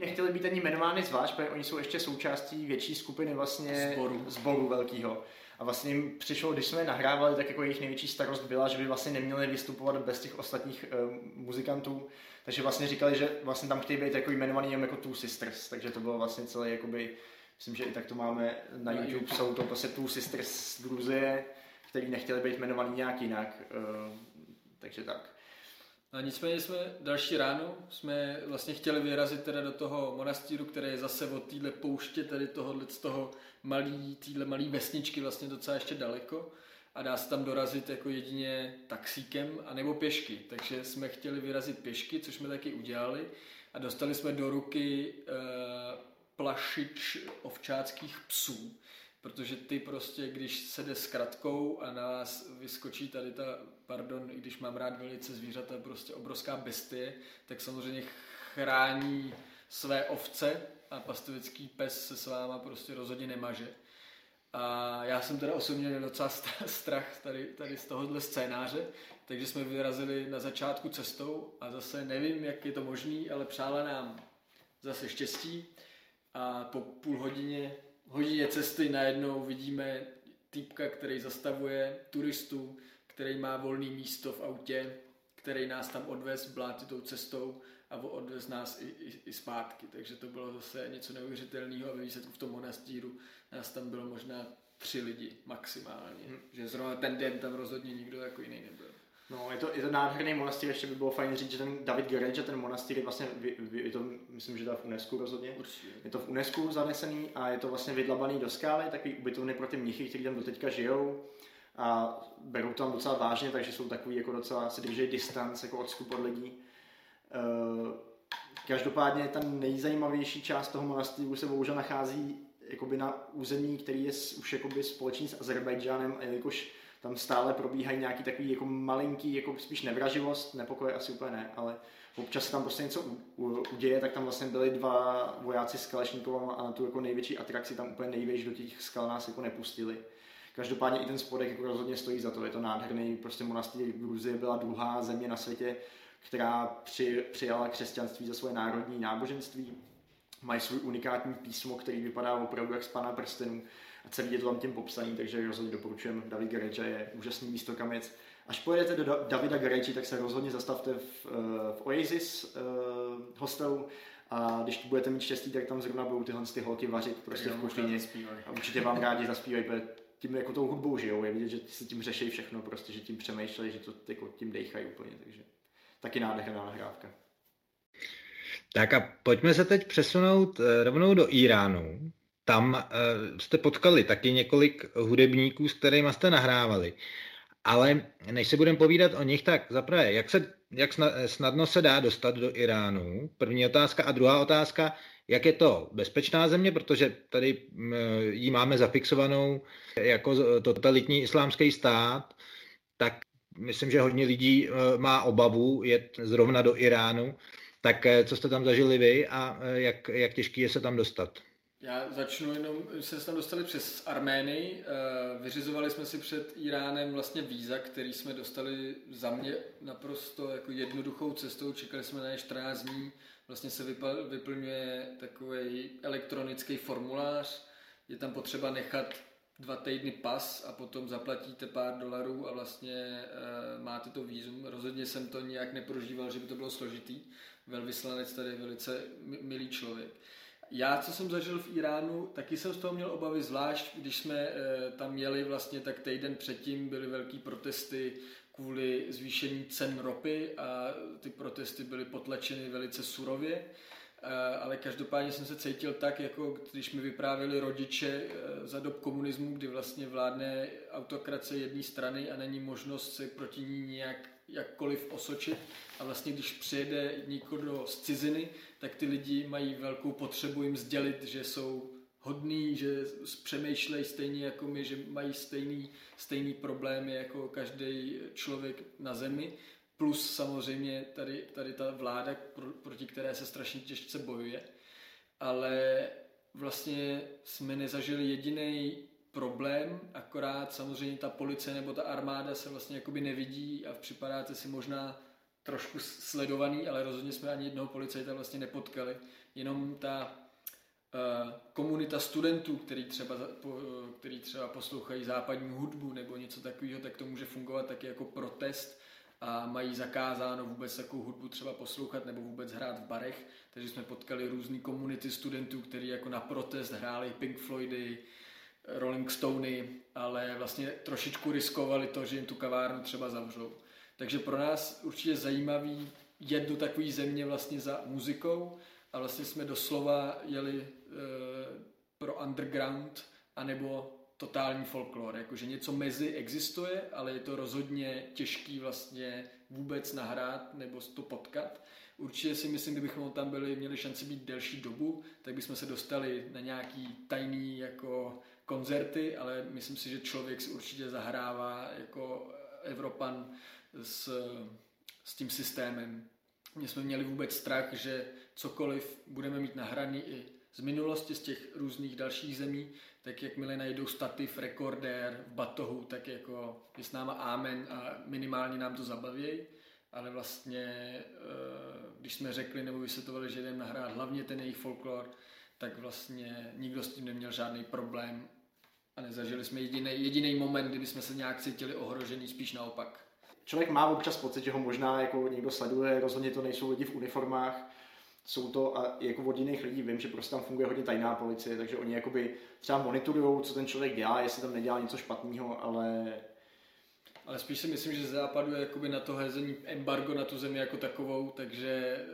Nechtěli být ani jmenovány zvlášť, protože oni jsou ještě součástí větší skupiny vlastně zboru, zboru velkého. A vlastně jim přišlo, když jsme je nahrávali, tak jako jejich největší starost byla, že by vlastně neměli vystupovat bez těch ostatních uh, muzikantů. Takže vlastně říkali, že vlastně tam chtějí být jako jmenovaný jenom jako Two Sisters. Takže to bylo vlastně celé jakoby, myslím, že i tak to máme na YouTube, jsou to prostě Two Sisters z Gruzie, který nechtěli být jmenovaný nějak jinak. Uh, takže tak. A nicméně jsme další ráno jsme vlastně chtěli vyrazit teda do toho monastýru, který je zase od téhle pouště, tady tohohle z toho malý, téhle malý vesničky vlastně docela ještě daleko. A dá se tam dorazit jako jedině taxíkem a nebo pěšky. Takže jsme chtěli vyrazit pěšky, což jsme taky udělali. A dostali jsme do ruky e, plašič ovčáckých psů protože ty prostě, když se jde s kratkou a na vás vyskočí tady ta, pardon, i když mám rád velice zvířata, prostě obrovská bestie, tak samozřejmě chrání své ovce a pastovický pes se s váma prostě rozhodně nemaže. A já jsem teda osobně měl docela strach tady, tady z tohohle scénáře, takže jsme vyrazili na začátku cestou a zase nevím, jak je to možný, ale přála nám zase štěstí a po půl hodině hodině cesty najednou vidíme týpka, který zastavuje turistu, který má volné místo v autě, který nás tam odvez blátitou cestou a odvez nás i, i, i zpátky. Takže to bylo zase něco neuvěřitelného a ve výsledku v tom monastýru nás tam bylo možná tři lidi maximálně. Hmm. Že zrovna ten den tam rozhodně nikdo jako jiný nebyl. No, je to, je to nádherný monastýr, ještě by bylo fajn říct, že ten David Gereč, ten monastýr je vlastně, je to, myslím, že to je v UNESCO rozhodně. Určitě. Je to v UNESCO zanesený a je to vlastně vydlabaný do skály, takový ubytovny pro ty mnichy, kteří tam doteďka žijou a berou to tam docela vážně, takže jsou takový jako docela, si drží distanc jako od od lidí. Uh, každopádně ta nejzajímavější část toho monastýru se bohužel nachází jakoby na území, který je už jakoby společný s Azerbajdžánem a jelikož tam stále probíhají nějaký takový jako malinký, jako spíš nevraživost, nepokoje asi úplně ne, ale občas se tam prostě něco uděje, tak tam vlastně byli dva vojáci s Kalešníkovem a na tu jako největší atrakci tam úplně největší do těch skal nás jako nepustili. Každopádně i ten spodek jako rozhodně stojí za to, je to nádherný, prostě monastýr Gruzie byla druhá země na světě, která při, přijala křesťanství za svoje národní náboženství. Mají svůj unikátní písmo, který vypadá opravdu jak z pana prstenů celý je to tam tím popsaný, takže rozhodně doporučujem. David Gareja je úžasný místo, kam jet. Až pojedete do Da- Davida Gareji, tak se rozhodně zastavte v, eh, v Oasis uh, hostelu a když tu budete mít štěstí, tak tam zrovna budou tyhle ty holky vařit prostě v kuchyni. A určitě vám rádi zaspívají, protože tím jako tou hudbou žijou, je vidět, že si tím řeší všechno, prostě, že tím přemýšlejí, že to jako tím dejchají úplně, takže taky nádherná nahrávka. Tak a pojďme se teď přesunout eh, rovnou do Iránu. Tam uh, jste potkali taky několik hudebníků, s kterými jste nahrávali. Ale než se budeme povídat o nich, tak zaprvé, jak, se, jak snadno se dá dostat do Iránu? První otázka. A druhá otázka, jak je to bezpečná země, protože tady ji máme zafixovanou jako totalitní islámský stát, tak myslím, že hodně lidí má obavu jet zrovna do Iránu. Tak co jste tam zažili vy a jak, jak těžký je se tam dostat? Já začnu jenom, se tam dostali přes Arménii, vyřizovali jsme si před Iránem vlastně víza, který jsme dostali za mě naprosto jako jednoduchou cestou, čekali jsme na ně 14 dní, vlastně se vyplňuje takový elektronický formulář, je tam potřeba nechat dva týdny pas a potom zaplatíte pár dolarů a vlastně e, máte to výzum. Rozhodně jsem to nijak neprožíval, že by to bylo složitý. Velvyslanec tady je velice milý člověk. Já, co jsem zažil v Iránu, taky jsem z toho měl obavy, zvlášť když jsme e, tam jeli vlastně, tak týden předtím byly velký protesty kvůli zvýšení cen ropy a ty protesty byly potlačeny velice surově. Eh, ale každopádně jsem se cítil tak, jako když mi vyprávěli rodiče eh, za dob komunismu, kdy vlastně vládne autokracie jedné strany a není možnost se proti ní nějak jakkoliv osočit. A vlastně když přijede někdo z ciziny, tak ty lidi mají velkou potřebu jim sdělit, že jsou hodný, že přemýšlejí stejně jako my, že mají stejný, stejný problémy jako každý člověk na zemi. Plus samozřejmě tady, tady ta vláda, proti které se strašně těžce bojuje. Ale vlastně jsme nezažili jediný problém, akorát samozřejmě ta policie nebo ta armáda se vlastně jakoby nevidí a připadáte si možná trošku sledovaný, ale rozhodně jsme ani jednoho policajta vlastně nepotkali. Jenom ta uh, komunita studentů, který třeba, uh, který třeba poslouchají západní hudbu nebo něco takového, tak to může fungovat taky jako protest a mají zakázáno vůbec takovou hudbu třeba poslouchat nebo vůbec hrát v barech, takže jsme potkali různé komunity studentů, kteří jako na protest hráli Pink Floydy, Rolling Stony, ale vlastně trošičku riskovali to, že jim tu kavárnu třeba zavřou. Takže pro nás určitě zajímavý jet do takové země vlastně za muzikou a vlastně jsme doslova jeli e, pro underground anebo totální folklor, jakože něco mezi existuje, ale je to rozhodně těžký vlastně vůbec nahrát nebo to potkat. Určitě si myslím, kdybychom tam byli, měli šanci být delší dobu, tak bychom se dostali na nějaký tajný jako koncerty, ale myslím si, že člověk si určitě zahrává jako Evropan s, s tím systémem. My jsme měli vůbec strach, že cokoliv budeme mít nahraný i z minulosti, z těch různých dalších zemí, tak jakmile najdou stativ, rekordér v batohu, tak jako je s náma amen a minimálně nám to zabavějí. Ale vlastně, eh, když jsme řekli nebo vysvětovali, že jdeme nahrát hlavně ten jejich folklor, tak vlastně nikdo s tím neměl žádný problém a nezažili jsme jediný, jediný moment, kdyby jsme se nějak cítili ohrožený, spíš naopak. Člověk má občas pocit, že ho možná jako někdo sleduje, rozhodně to nejsou lidi v uniformách, jsou to, a jako od jiných lidí vím, že prostě tam funguje hodně tajná policie, takže oni jakoby třeba monitorují, co ten člověk dělá, jestli tam nedělá něco špatného, ale ale spíš si myslím, že z západu je jakoby na to hezení embargo na tu zemi jako takovou, takže...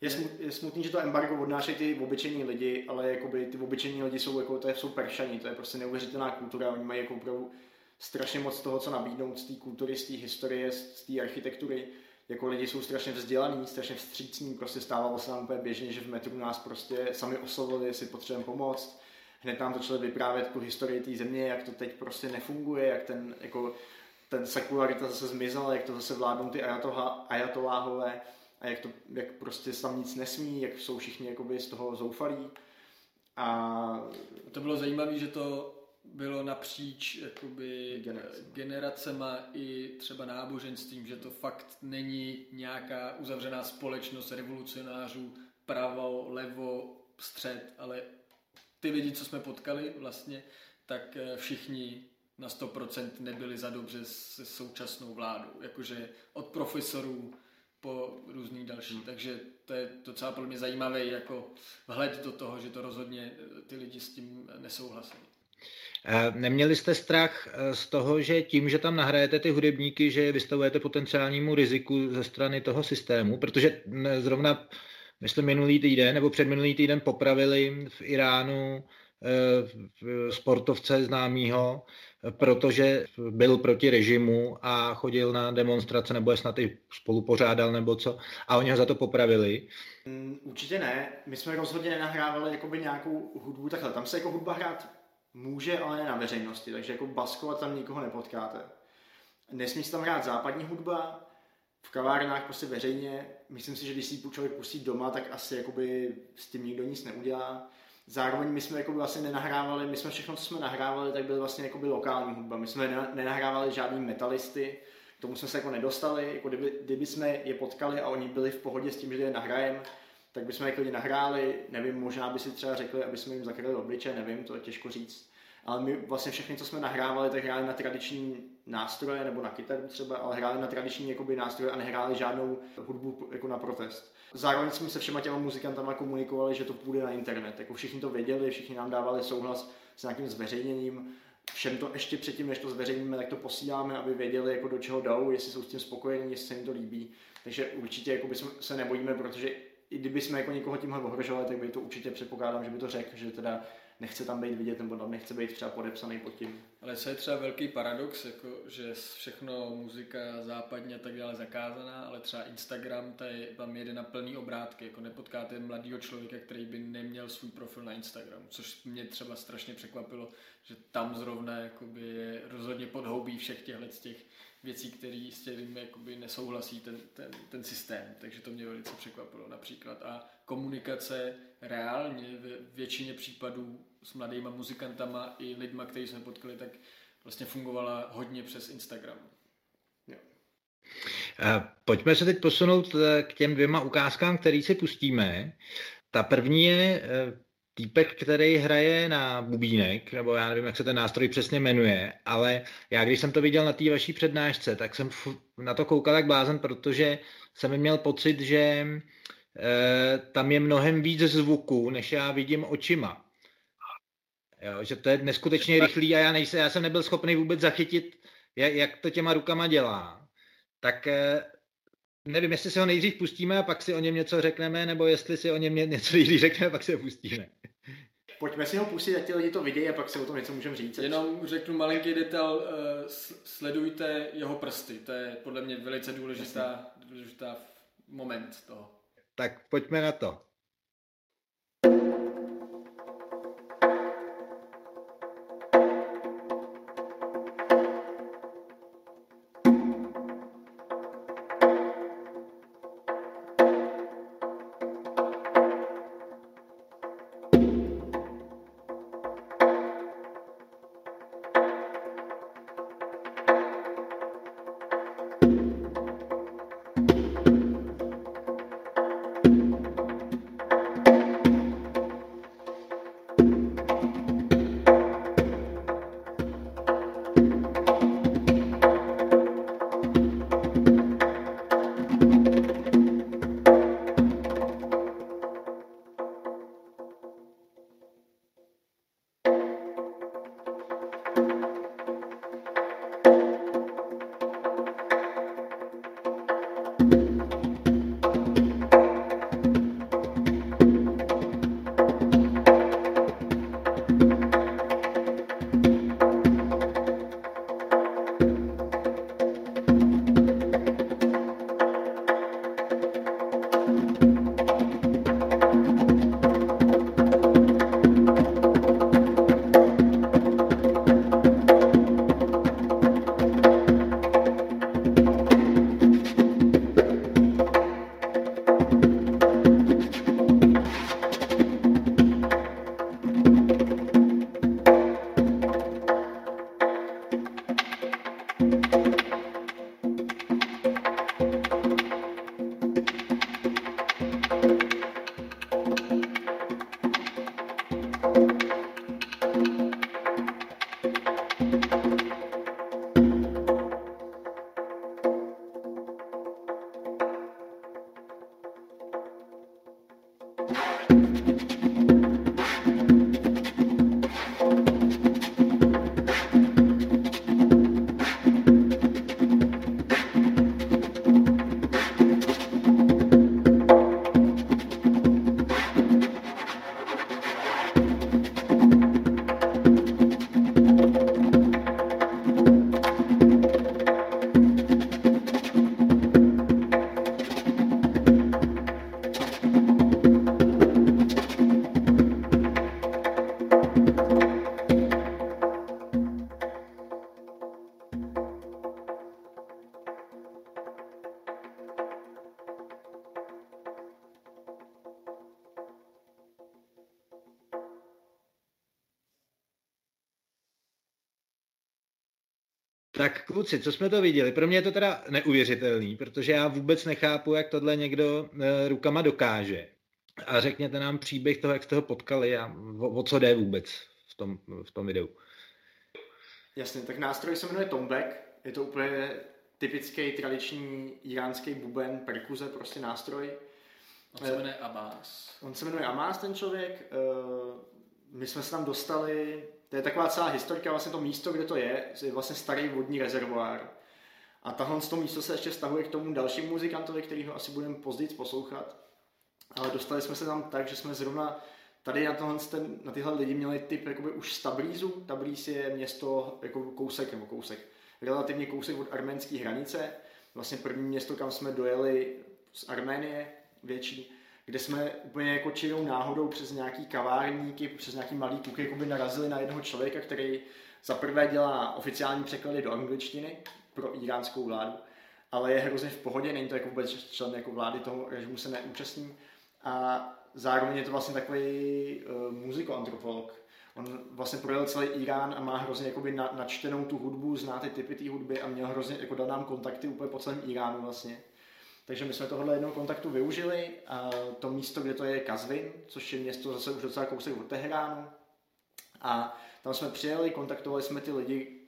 Je, smut, je smutný, že to embargo odnášejí ty obyčejní lidi, ale jakoby ty obyčejní lidi jsou, jako, to je, jsou peršaní, to je prostě neuvěřitelná kultura, oni mají jako opravdu strašně moc toho, co nabídnout z té kultury, z té historie, z té architektury. Jako lidi jsou strašně vzdělaní, strašně vstřícní, prostě stávalo se nám úplně běžně, že v metru nás prostě sami oslovili, jestli potřebujeme pomoct. Hned nám začali vyprávět tu historii té země, jak to teď prostě nefunguje, jak ten, jako, ten sekularita zase zmizela, jak to zase vládnou ty ajatoláhové a jak, to, jak prostě tam nic nesmí, jak jsou všichni jakoby z toho zoufalí. A to bylo zajímavé, že to bylo napříč jakoby Generacema. generacema i třeba náboženstvím, že to fakt není nějaká uzavřená společnost revolucionářů pravo, levo, střed, ale ty lidi, co jsme potkali vlastně, tak eh, všichni na 100% nebyli za dobře se současnou vládou. Jakože od profesorů po různý další. Hmm. Takže to je docela pro mě zajímavý jako vhled do toho, že to rozhodně eh, ty lidi s tím nesouhlasí. Eh, Neměli jste strach eh, z toho, že tím, že tam nahrajete ty hudebníky, že je vystavujete potenciálnímu riziku ze strany toho systému? Protože mm, zrovna, myslím, minulý týden nebo předminulý týden popravili v Iránu eh, sportovce známýho, protože byl proti režimu a chodil na demonstrace, nebo je snad i spolupořádal, nebo co, a oni ho za to popravili. Mm, Určitě ne. My jsme rozhodně nenahrávali jakoby nějakou hudbu takhle. Tam se jako hudba hrát může, ale ne na veřejnosti, takže jako baskovat tam nikoho nepotkáte. Nesmí se tam hrát západní hudba, v kavárnách prostě veřejně. Myslím si, že když si člověk pustí doma, tak asi jakoby s tím nikdo nic neudělá. Zároveň my jsme jako vlastně nenahrávali, my jsme všechno, co jsme nahrávali, tak byly vlastně jako lokální hudba. My jsme nena- nenahrávali žádný metalisty, k tomu jsme se jako nedostali. Jako kdyby, kdyby jsme je potkali a oni byli v pohodě s tím, že je nahrajem, tak bychom je klidně nahráli, nevím, možná by si třeba řekli, aby jsme jim zakryli obliče, nevím, to je těžko říct. Ale my vlastně všechny, co jsme nahrávali, tak hráli na tradiční nástroje nebo na kytaru třeba, ale hráli na tradiční jakoby, nástroje a nehráli žádnou hudbu jako na protest. Zároveň jsme se všema těma muzikantama komunikovali, že to půjde na internet. Jako všichni to věděli, všichni nám dávali souhlas s nějakým zveřejněním. Všem to ještě předtím, než to zveřejníme, tak to posíláme, aby věděli, jako do čeho jdou, jestli jsou s tím spokojení, jestli se jim to líbí. Takže určitě jako bychom se nebojíme, protože i kdyby jsme jako někoho tímhle ohrožovali, tak by to určitě předpokládám, že by to řekl, že teda nechce tam být vidět nebo tam nechce být třeba podepsaný pod tím. Ale co je třeba velký paradox, jako, že všechno muzika západně a tak dále zakázaná, ale třeba Instagram, tady vám jede na plný obrátky, jako nepotkáte mladého člověka, který by neměl svůj profil na Instagramu, což mě třeba strašně překvapilo, že tam zrovna jakoby, je rozhodně podhoubí všech těchto těch věcí, které s kterými jakoby nesouhlasí ten, ten, ten systém. Takže to mě velice překvapilo například. A komunikace reálně ve většině případů s mladýma muzikantama i lidma, který jsme potkali, tak vlastně fungovala hodně přes Instagram. Eh, Pojďme se teď posunout eh, k těm dvěma ukázkám, který si pustíme. Ta první je eh, týpek, který hraje na bubínek, nebo já nevím, jak se ten nástroj přesně jmenuje, ale já když jsem to viděl na té vaší přednášce, tak jsem na to koukal jak blázen, protože jsem měl pocit, že e, tam je mnohem víc zvuku, než já vidím očima. Jo, že to je neskutečně rychlý a já, nejsem, já jsem nebyl schopný vůbec zachytit, jak, jak to těma rukama dělá. Tak e, nevím, jestli si ho nejdřív pustíme a pak si o něm něco řekneme, nebo jestli si o něm ně- něco nejdřív řekneme a pak si ho pustíme. Pojďme si ho pustit, ať ti lidi to vidějí a pak si o tom něco můžeme říct. Jenom řeknu malinký detail, eh, sledujte jeho prsty, to je podle mě velice důležitá, důležitá moment toho. Tak pojďme na to. Tak kluci, co jsme to viděli? Pro mě je to teda neuvěřitelný, protože já vůbec nechápu, jak tohle někdo e, rukama dokáže. A řekněte nám příběh toho, jak jste ho potkali a o, o co jde vůbec v tom, v tom videu. Jasně, tak nástroj se jmenuje tombek. Je to úplně typický tradiční iránský buben, perkuze, prostě nástroj. On se jmenuje Abbas. On se jmenuje Amas, ten člověk. Eh, my jsme se tam dostali, to je taková celá historika, vlastně to místo, kde to je, je vlastně starý vodní rezervoár. A tahle to místo se ještě vztahuje k tomu dalšímu muzikantovi, který ho asi budeme později poslouchat. Ale dostali jsme se tam tak, že jsme zrovna tady na, tohle, na tyhle lidi měli typ jakoby už z Tabrizu. Tabriz je město jako kousek nebo kousek, relativně kousek od arménské hranice. Vlastně první město, kam jsme dojeli z Arménie, větší, kde jsme úplně jako čirou náhodou přes nějaký kavárníky, přes nějaký malý kuky jakoby narazili na jednoho člověka, který za prvé dělá oficiální překlady do angličtiny pro iránskou vládu, ale je hrozně v pohodě, není to jako vůbec člen jako vlády toho režimu se neúčastní. A zároveň je to vlastně takový uh, muzikoantropolog. On vlastně projel celý Irán a má hrozně jakoby na, načtenou tu hudbu, zná ty typy té hudby a měl hrozně, jako dal nám kontakty úplně po celém Iránu vlastně. Takže my jsme tohle jednou kontaktu využili. A to místo, kde to je Kazvin, což je město zase už docela kousek od Teheránu. A tam jsme přijeli, kontaktovali jsme ty lidi,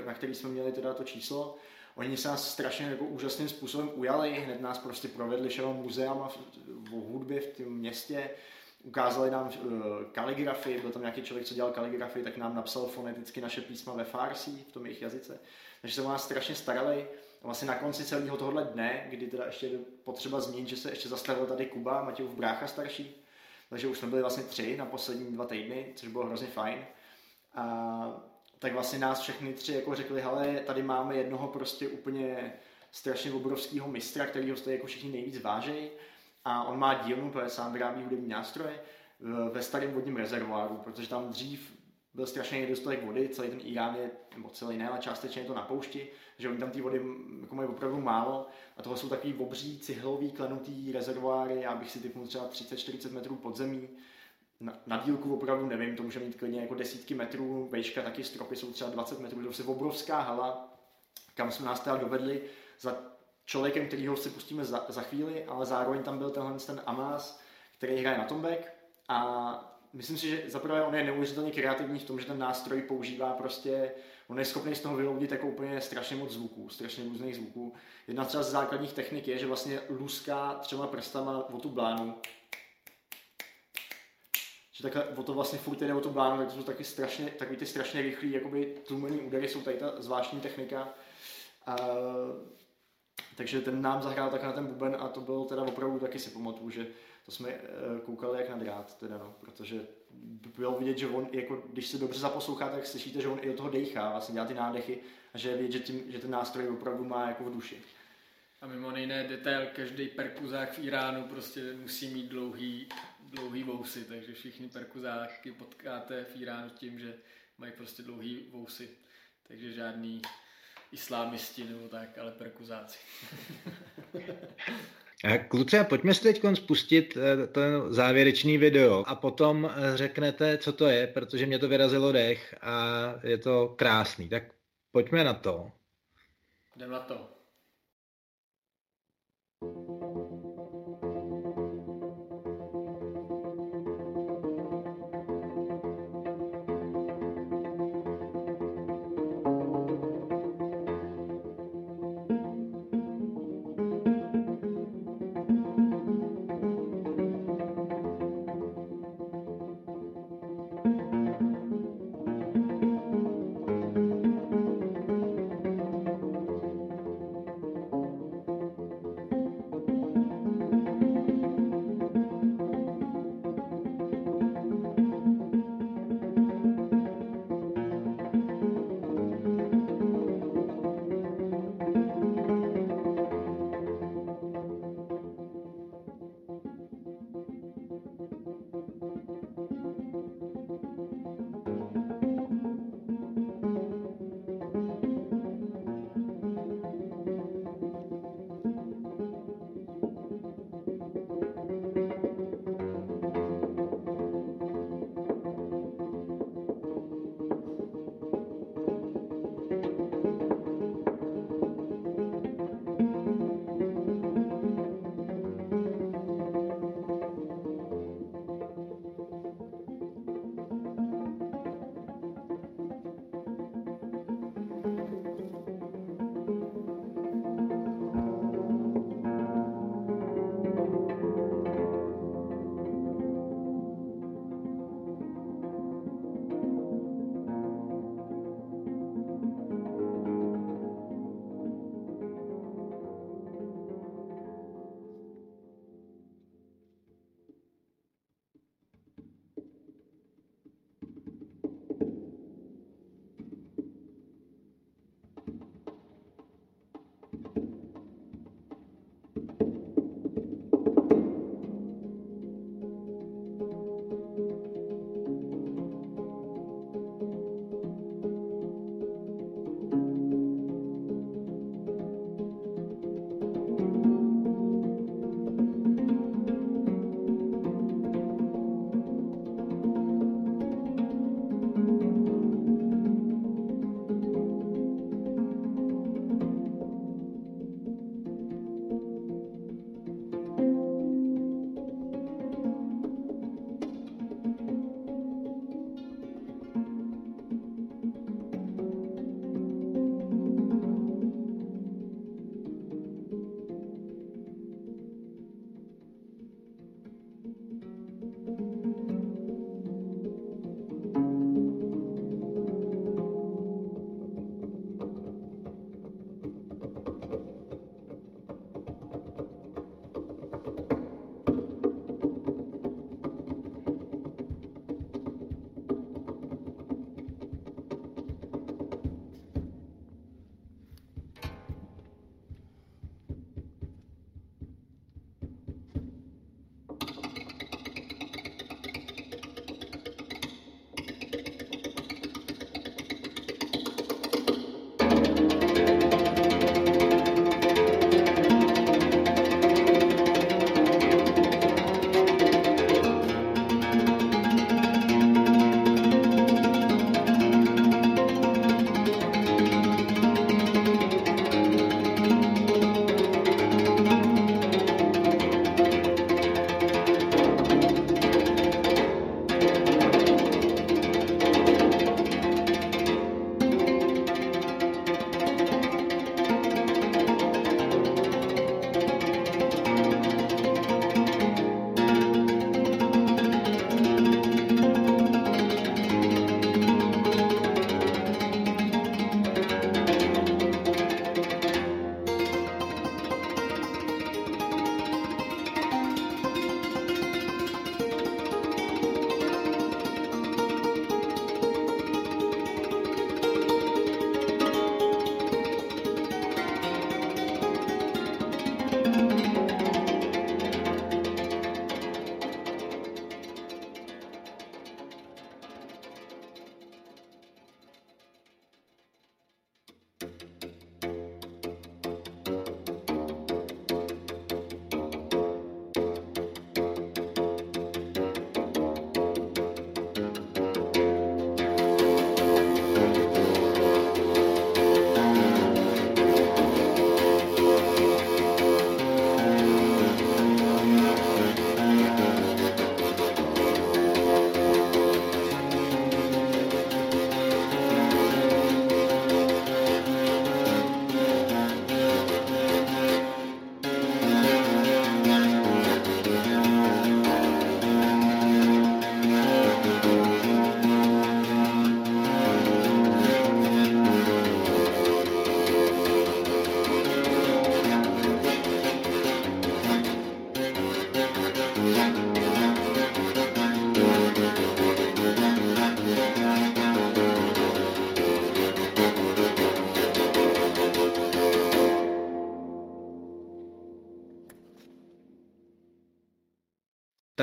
eh, na který jsme měli teda to číslo. Oni se nás strašně jako úžasným způsobem ujali, hned nás prostě provedli všema muzeama v hudbě v tom městě, ukázali nám uh, kaligrafii, byl tam nějaký člověk, co dělal kaligrafii, tak nám napsal foneticky naše písma ve Farsi, v tom jejich jazyce. Takže se o nás strašně starali vlastně na konci celého tohohle dne, kdy teda ještě je potřeba zmínit, že se ještě zastavil tady Kuba, Matějův brácha starší, takže už jsme byli vlastně tři na poslední dva týdny, což bylo hrozně fajn. A tak vlastně nás všechny tři jako řekli, hele, tady máme jednoho prostě úplně strašně obrovského mistra, kterýho jste jako všichni nejvíc vážejí a on má dílnu, protože sám vyrábí hudební nástroje ve starém vodním rezervoáru, protože tam dřív byl strašně nedostatek vody, celý ten Irán je, nebo celý ne, ale částečně je to na poušti, že oni tam té vody jako mají opravdu málo a tohle jsou takový obří cihlový klenutý rezervoáry, já bych si typnul třeba 30-40 metrů pod zemí, na, na dílku opravdu nevím, to může mít klidně jako desítky metrů, vejška taky stropy jsou třeba 20 metrů, to je obrovská hala, kam jsme nás teda dovedli za člověkem, kterýho si pustíme za, za chvíli, ale zároveň tam byl tenhle ten Amas, který hraje na tombek a myslím si, že zaprvé on je neuvěřitelně kreativní v tom, že ten nástroj používá prostě, on je schopný z toho vyloudit jako úplně strašně moc zvuků, strašně různých zvuků. Jedna třeba z základních technik je, že vlastně luská třema prstama o tu blánu, že takhle o to vlastně furt jde o tu blánu, tak to jsou taky strašně, takový ty strašně rychlý, jakoby tlumený údery jsou tady ta zvláštní technika. A, takže ten nám zahrál tak na ten buben a to bylo teda opravdu taky si pamatuju, že to jsme eh, koukali jak na drát, teda no, protože bylo vidět, že on, jako, když se dobře zaposloucháte, tak slyšíte, že on i do toho dejchá, vlastně dělá ty nádechy a že je vidět, že, tím, že ten nástroj opravdu má jako v duši. A mimo jiné detail, každý perkuzák v Iránu prostě musí mít dlouhý, dlouhý vousy, takže všichni perkuzáky potkáte v Iránu tím, že mají prostě dlouhý vousy. Takže žádný islámisti nebo tak, ale perkuzáci. Kluci, a pojďme si teď spustit eh, ten závěrečný video a potom eh, řeknete, co to je, protože mě to vyrazilo dech a je to krásný. Tak pojďme na to. Jdem na to.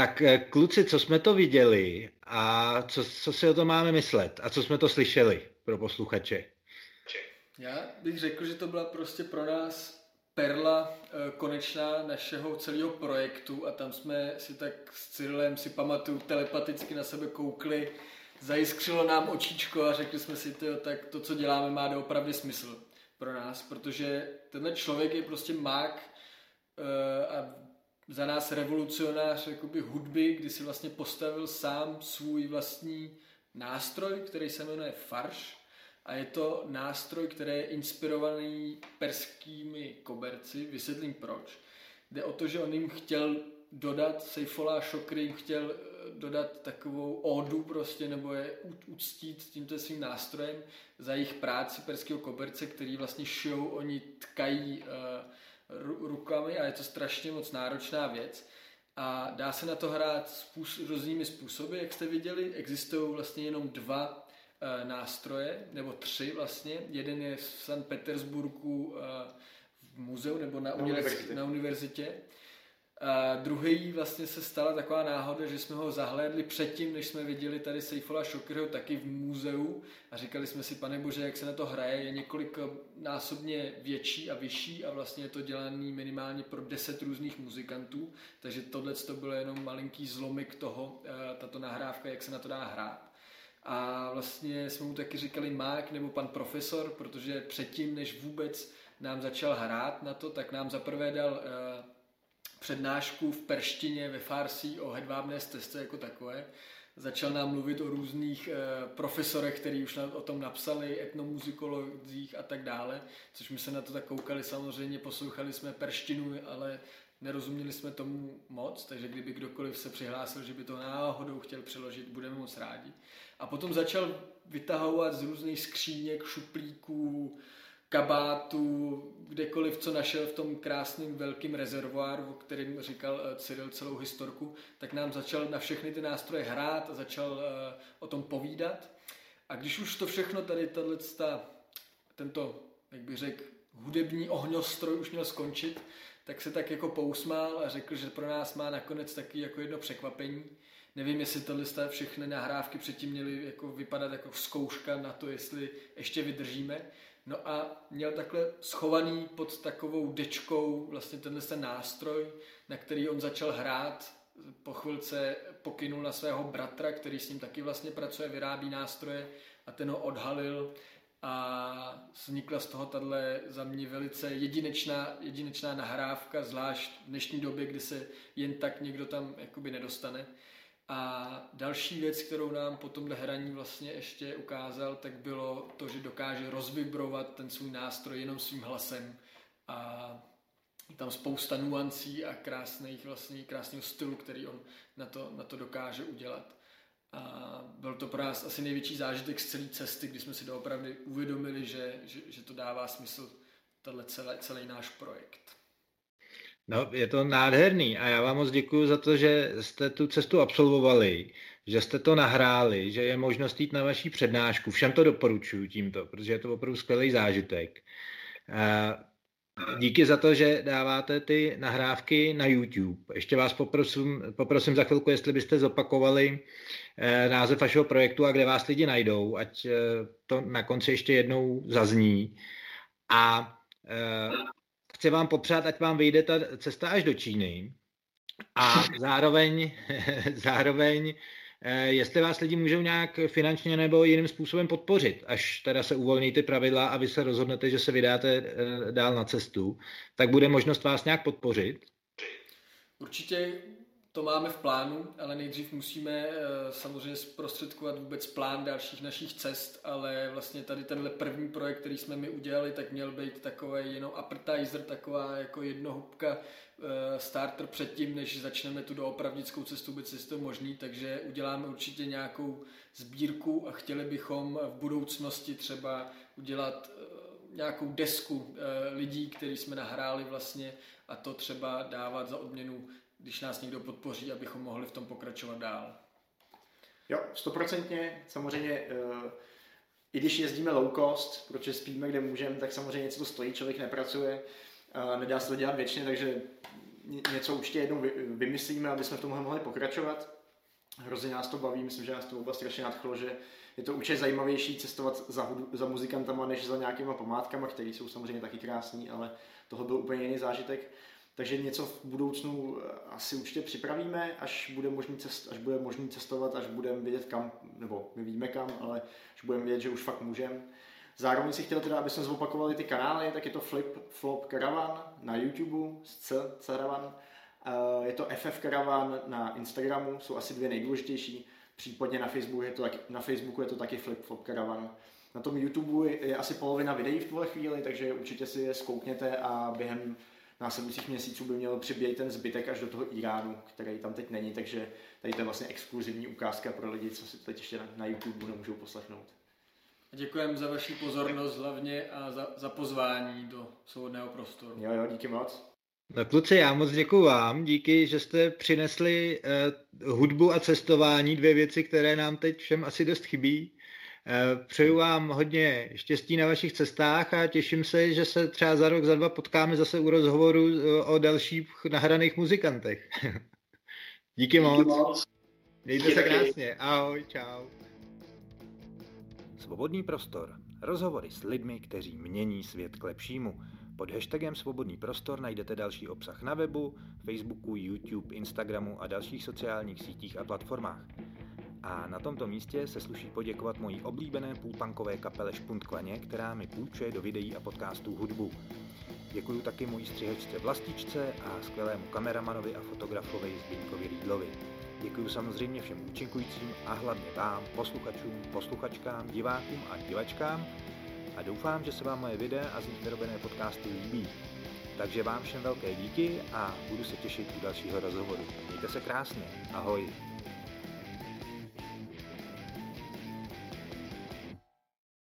Tak eh, kluci, co jsme to viděli a co, co si o to máme myslet a co jsme to slyšeli pro posluchače? Já bych řekl, že to byla prostě pro nás perla eh, konečná našeho celého projektu a tam jsme si tak s Cyrilem si pamatuju telepaticky na sebe koukli, zajiskřilo nám očičko a řekli jsme si, tyjo, tak to, co děláme, má doopravdy smysl pro nás, protože tenhle člověk je prostě mák eh, a za nás revolucionář jakoby hudby, kdy si vlastně postavil sám svůj vlastní nástroj, který se jmenuje farš a je to nástroj, který je inspirovaný perskými koberci, vysvětlím proč. Jde o to, že on jim chtěl dodat, Sejfola Šokry jim chtěl eh, dodat takovou ódu prostě, nebo je uctít tímto svým nástrojem za jejich práci perského koberce, který vlastně šijou, oni tkají uh, rukami a je to strašně moc náročná věc. A dá se na to hrát způsob, různými způsoby, jak jste viděli. Existují vlastně jenom dva uh, nástroje, nebo tři vlastně. Jeden je v St. Petersburgu uh, v muzeu nebo na, Na univerzitě. na univerzitě. A druhý vlastně se stala taková náhoda, že jsme ho zahlédli předtím, než jsme viděli tady Seifola Šokryho taky v muzeu a říkali jsme si, pane bože, jak se na to hraje, je několik násobně větší a vyšší a vlastně je to dělaný minimálně pro 10 různých muzikantů, takže tohle to bylo jenom malinký zlomik toho, eh, tato nahrávka, jak se na to dá hrát. A vlastně jsme mu taky říkali Mák nebo pan profesor, protože předtím, než vůbec nám začal hrát na to, tak nám zaprvé dal uh, přednášku v perštině ve Farsí o hedvábné stezce jako takové. Začal nám mluvit o různých e, profesorech, kteří už na, o tom napsali, etnomuzikologích a tak dále, což my se na to tak koukali, samozřejmě poslouchali jsme perštinu, ale nerozuměli jsme tomu moc, takže kdyby kdokoliv se přihlásil, že by to náhodou chtěl přeložit, budeme moc rádi. A potom začal vytahovat z různých skříněk, šuplíků, kabátu, kdekoliv, co našel v tom krásném velkým rezervoáru, o kterém říkal eh, Cyril celou historku, tak nám začal na všechny ty nástroje hrát a začal eh, o tom povídat. A když už to všechno tady, tato, tento, jak bych řekl, hudební ohňostroj už měl skončit, tak se tak jako pousmál a řekl, že pro nás má nakonec taky jako jedno překvapení. Nevím, jestli tohle všechny nahrávky předtím měly jako vypadat jako zkouška na to, jestli ještě vydržíme, No a měl takhle schovaný pod takovou dečkou vlastně tenhle ten nástroj, na který on začal hrát. Po chvilce pokynul na svého bratra, který s ním taky vlastně pracuje, vyrábí nástroje a ten ho odhalil a vznikla z toho tahle za mě velice jedinečná, jedinečná nahrávka, zvlášť v dnešní době, kdy se jen tak někdo tam jakoby nedostane. A další věc, kterou nám po tomhle hraní vlastně ještě ukázal, tak bylo to, že dokáže rozvibrovat ten svůj nástroj jenom svým hlasem a tam spousta nuancí a krásných, vlastně krásného stylu, který on na to, na to dokáže udělat. A byl to pro nás asi největší zážitek z celé cesty, kdy jsme si doopravdy uvědomili, že, že, že to dává smysl, tenhle celý, celý náš projekt. No, je to nádherný a já vám moc děkuji za to, že jste tu cestu absolvovali, že jste to nahráli, že je možnost jít na vaší přednášku. Všem to doporučuji tímto, protože je to opravdu skvělý zážitek. Díky za to, že dáváte ty nahrávky na YouTube. Ještě vás poprosím, poprosím za chvilku, jestli byste zopakovali eh, název vašeho projektu a kde vás lidi najdou, ať eh, to na konci ještě jednou zazní. A eh, chci vám popřát, ať vám vyjde ta cesta až do Číny a zároveň, zároveň eh, jestli vás lidi můžou nějak finančně nebo jiným způsobem podpořit, až teda se uvolní ty pravidla a vy se rozhodnete, že se vydáte eh, dál na cestu, tak bude možnost vás nějak podpořit? Určitě to máme v plánu, ale nejdřív musíme eh, samozřejmě zprostředkovat vůbec plán dalších našich cest, ale vlastně tady tenhle první projekt, který jsme mi udělali, tak měl být takový jenom appetizer, taková jako jednohubka eh, starter předtím, než začneme tu doopravdickou cestu, vůbec jestli to možný, takže uděláme určitě nějakou sbírku a chtěli bychom v budoucnosti třeba udělat eh, nějakou desku lidí, který jsme nahráli vlastně a to třeba dávat za odměnu když nás někdo podpoří, abychom mohli v tom pokračovat dál. Jo, stoprocentně. Samozřejmě, eh, i když jezdíme low cost, protože spíme, kde můžeme, tak samozřejmě něco to stojí, člověk nepracuje, nedá se to dělat věčně, takže něco určitě jednou vymyslíme, aby jsme v tomhle mohli pokračovat. Hrozně nás to baví, myslím, že nás to oba strašně nadchlo, že je to určitě zajímavější cestovat za, za muzikantama, než za nějakýma památkama, které jsou samozřejmě taky krásné, ale toho byl úplně jiný zážitek. Takže něco v budoucnu eh, asi určitě připravíme, až bude možný, cest, až bude možný cestovat, až budeme vědět kam, nebo my víme kam, ale až budeme vědět, že už fakt můžeme. Zároveň si chtěl teda, aby jsme zopakovali ty kanály, tak je to Flip Flop Caravan na YouTube, C Caravan, eh, je to FF Caravan na Instagramu, jsou asi dvě nejdůležitější, případně na Facebooku je to, na Facebooku je to taky Flip Flop Caravan. Na tom YouTube je asi polovina videí v tuhle chvíli, takže určitě si je zkoukněte a během následujících měsíců by měl přibýt ten zbytek až do toho Iránu, který tam teď není, takže tady to je vlastně exkluzivní ukázka pro lidi, co si teď ještě na YouTube nemůžou poslechnout. Děkujeme za vaši pozornost hlavně a za, za pozvání do svobodného prostoru. Jo, jo, díky moc. No kluci, já moc děkuji vám, díky, že jste přinesli uh, hudbu a cestování, dvě věci, které nám teď všem asi dost chybí. Uh, přeju vám hodně štěstí na vašich cestách a těším se, že se třeba za rok, za dva potkáme zase u rozhovoru uh, o dalších nahraných muzikantech. díky, díky moc. moc. Mějte se krásně. Ahoj, čau. Svobodný prostor. Rozhovory s lidmi, kteří mění svět k lepšímu. Pod hashtagem Svobodný prostor najdete další obsah na webu, Facebooku, YouTube, Instagramu a dalších sociálních sítích a platformách. A na tomto místě se sluší poděkovat mojí oblíbené půlpankové kapele Špuntkleně, která mi půjčuje do videí a podcastů hudbu. Děkuji taky mojí střihečce Vlastičce a skvělému kameramanovi a fotografovi Zbyňkovi Rýdlovi. Děkuji samozřejmě všem účinkujícím a hlavně vám, posluchačům, posluchačkám, divákům a divačkám a doufám, že se vám moje videa a z nich vyrobené podcasty líbí. Takže vám všem velké díky a budu se těšit u dalšího rozhovoru. Mějte se krásně. Ahoj.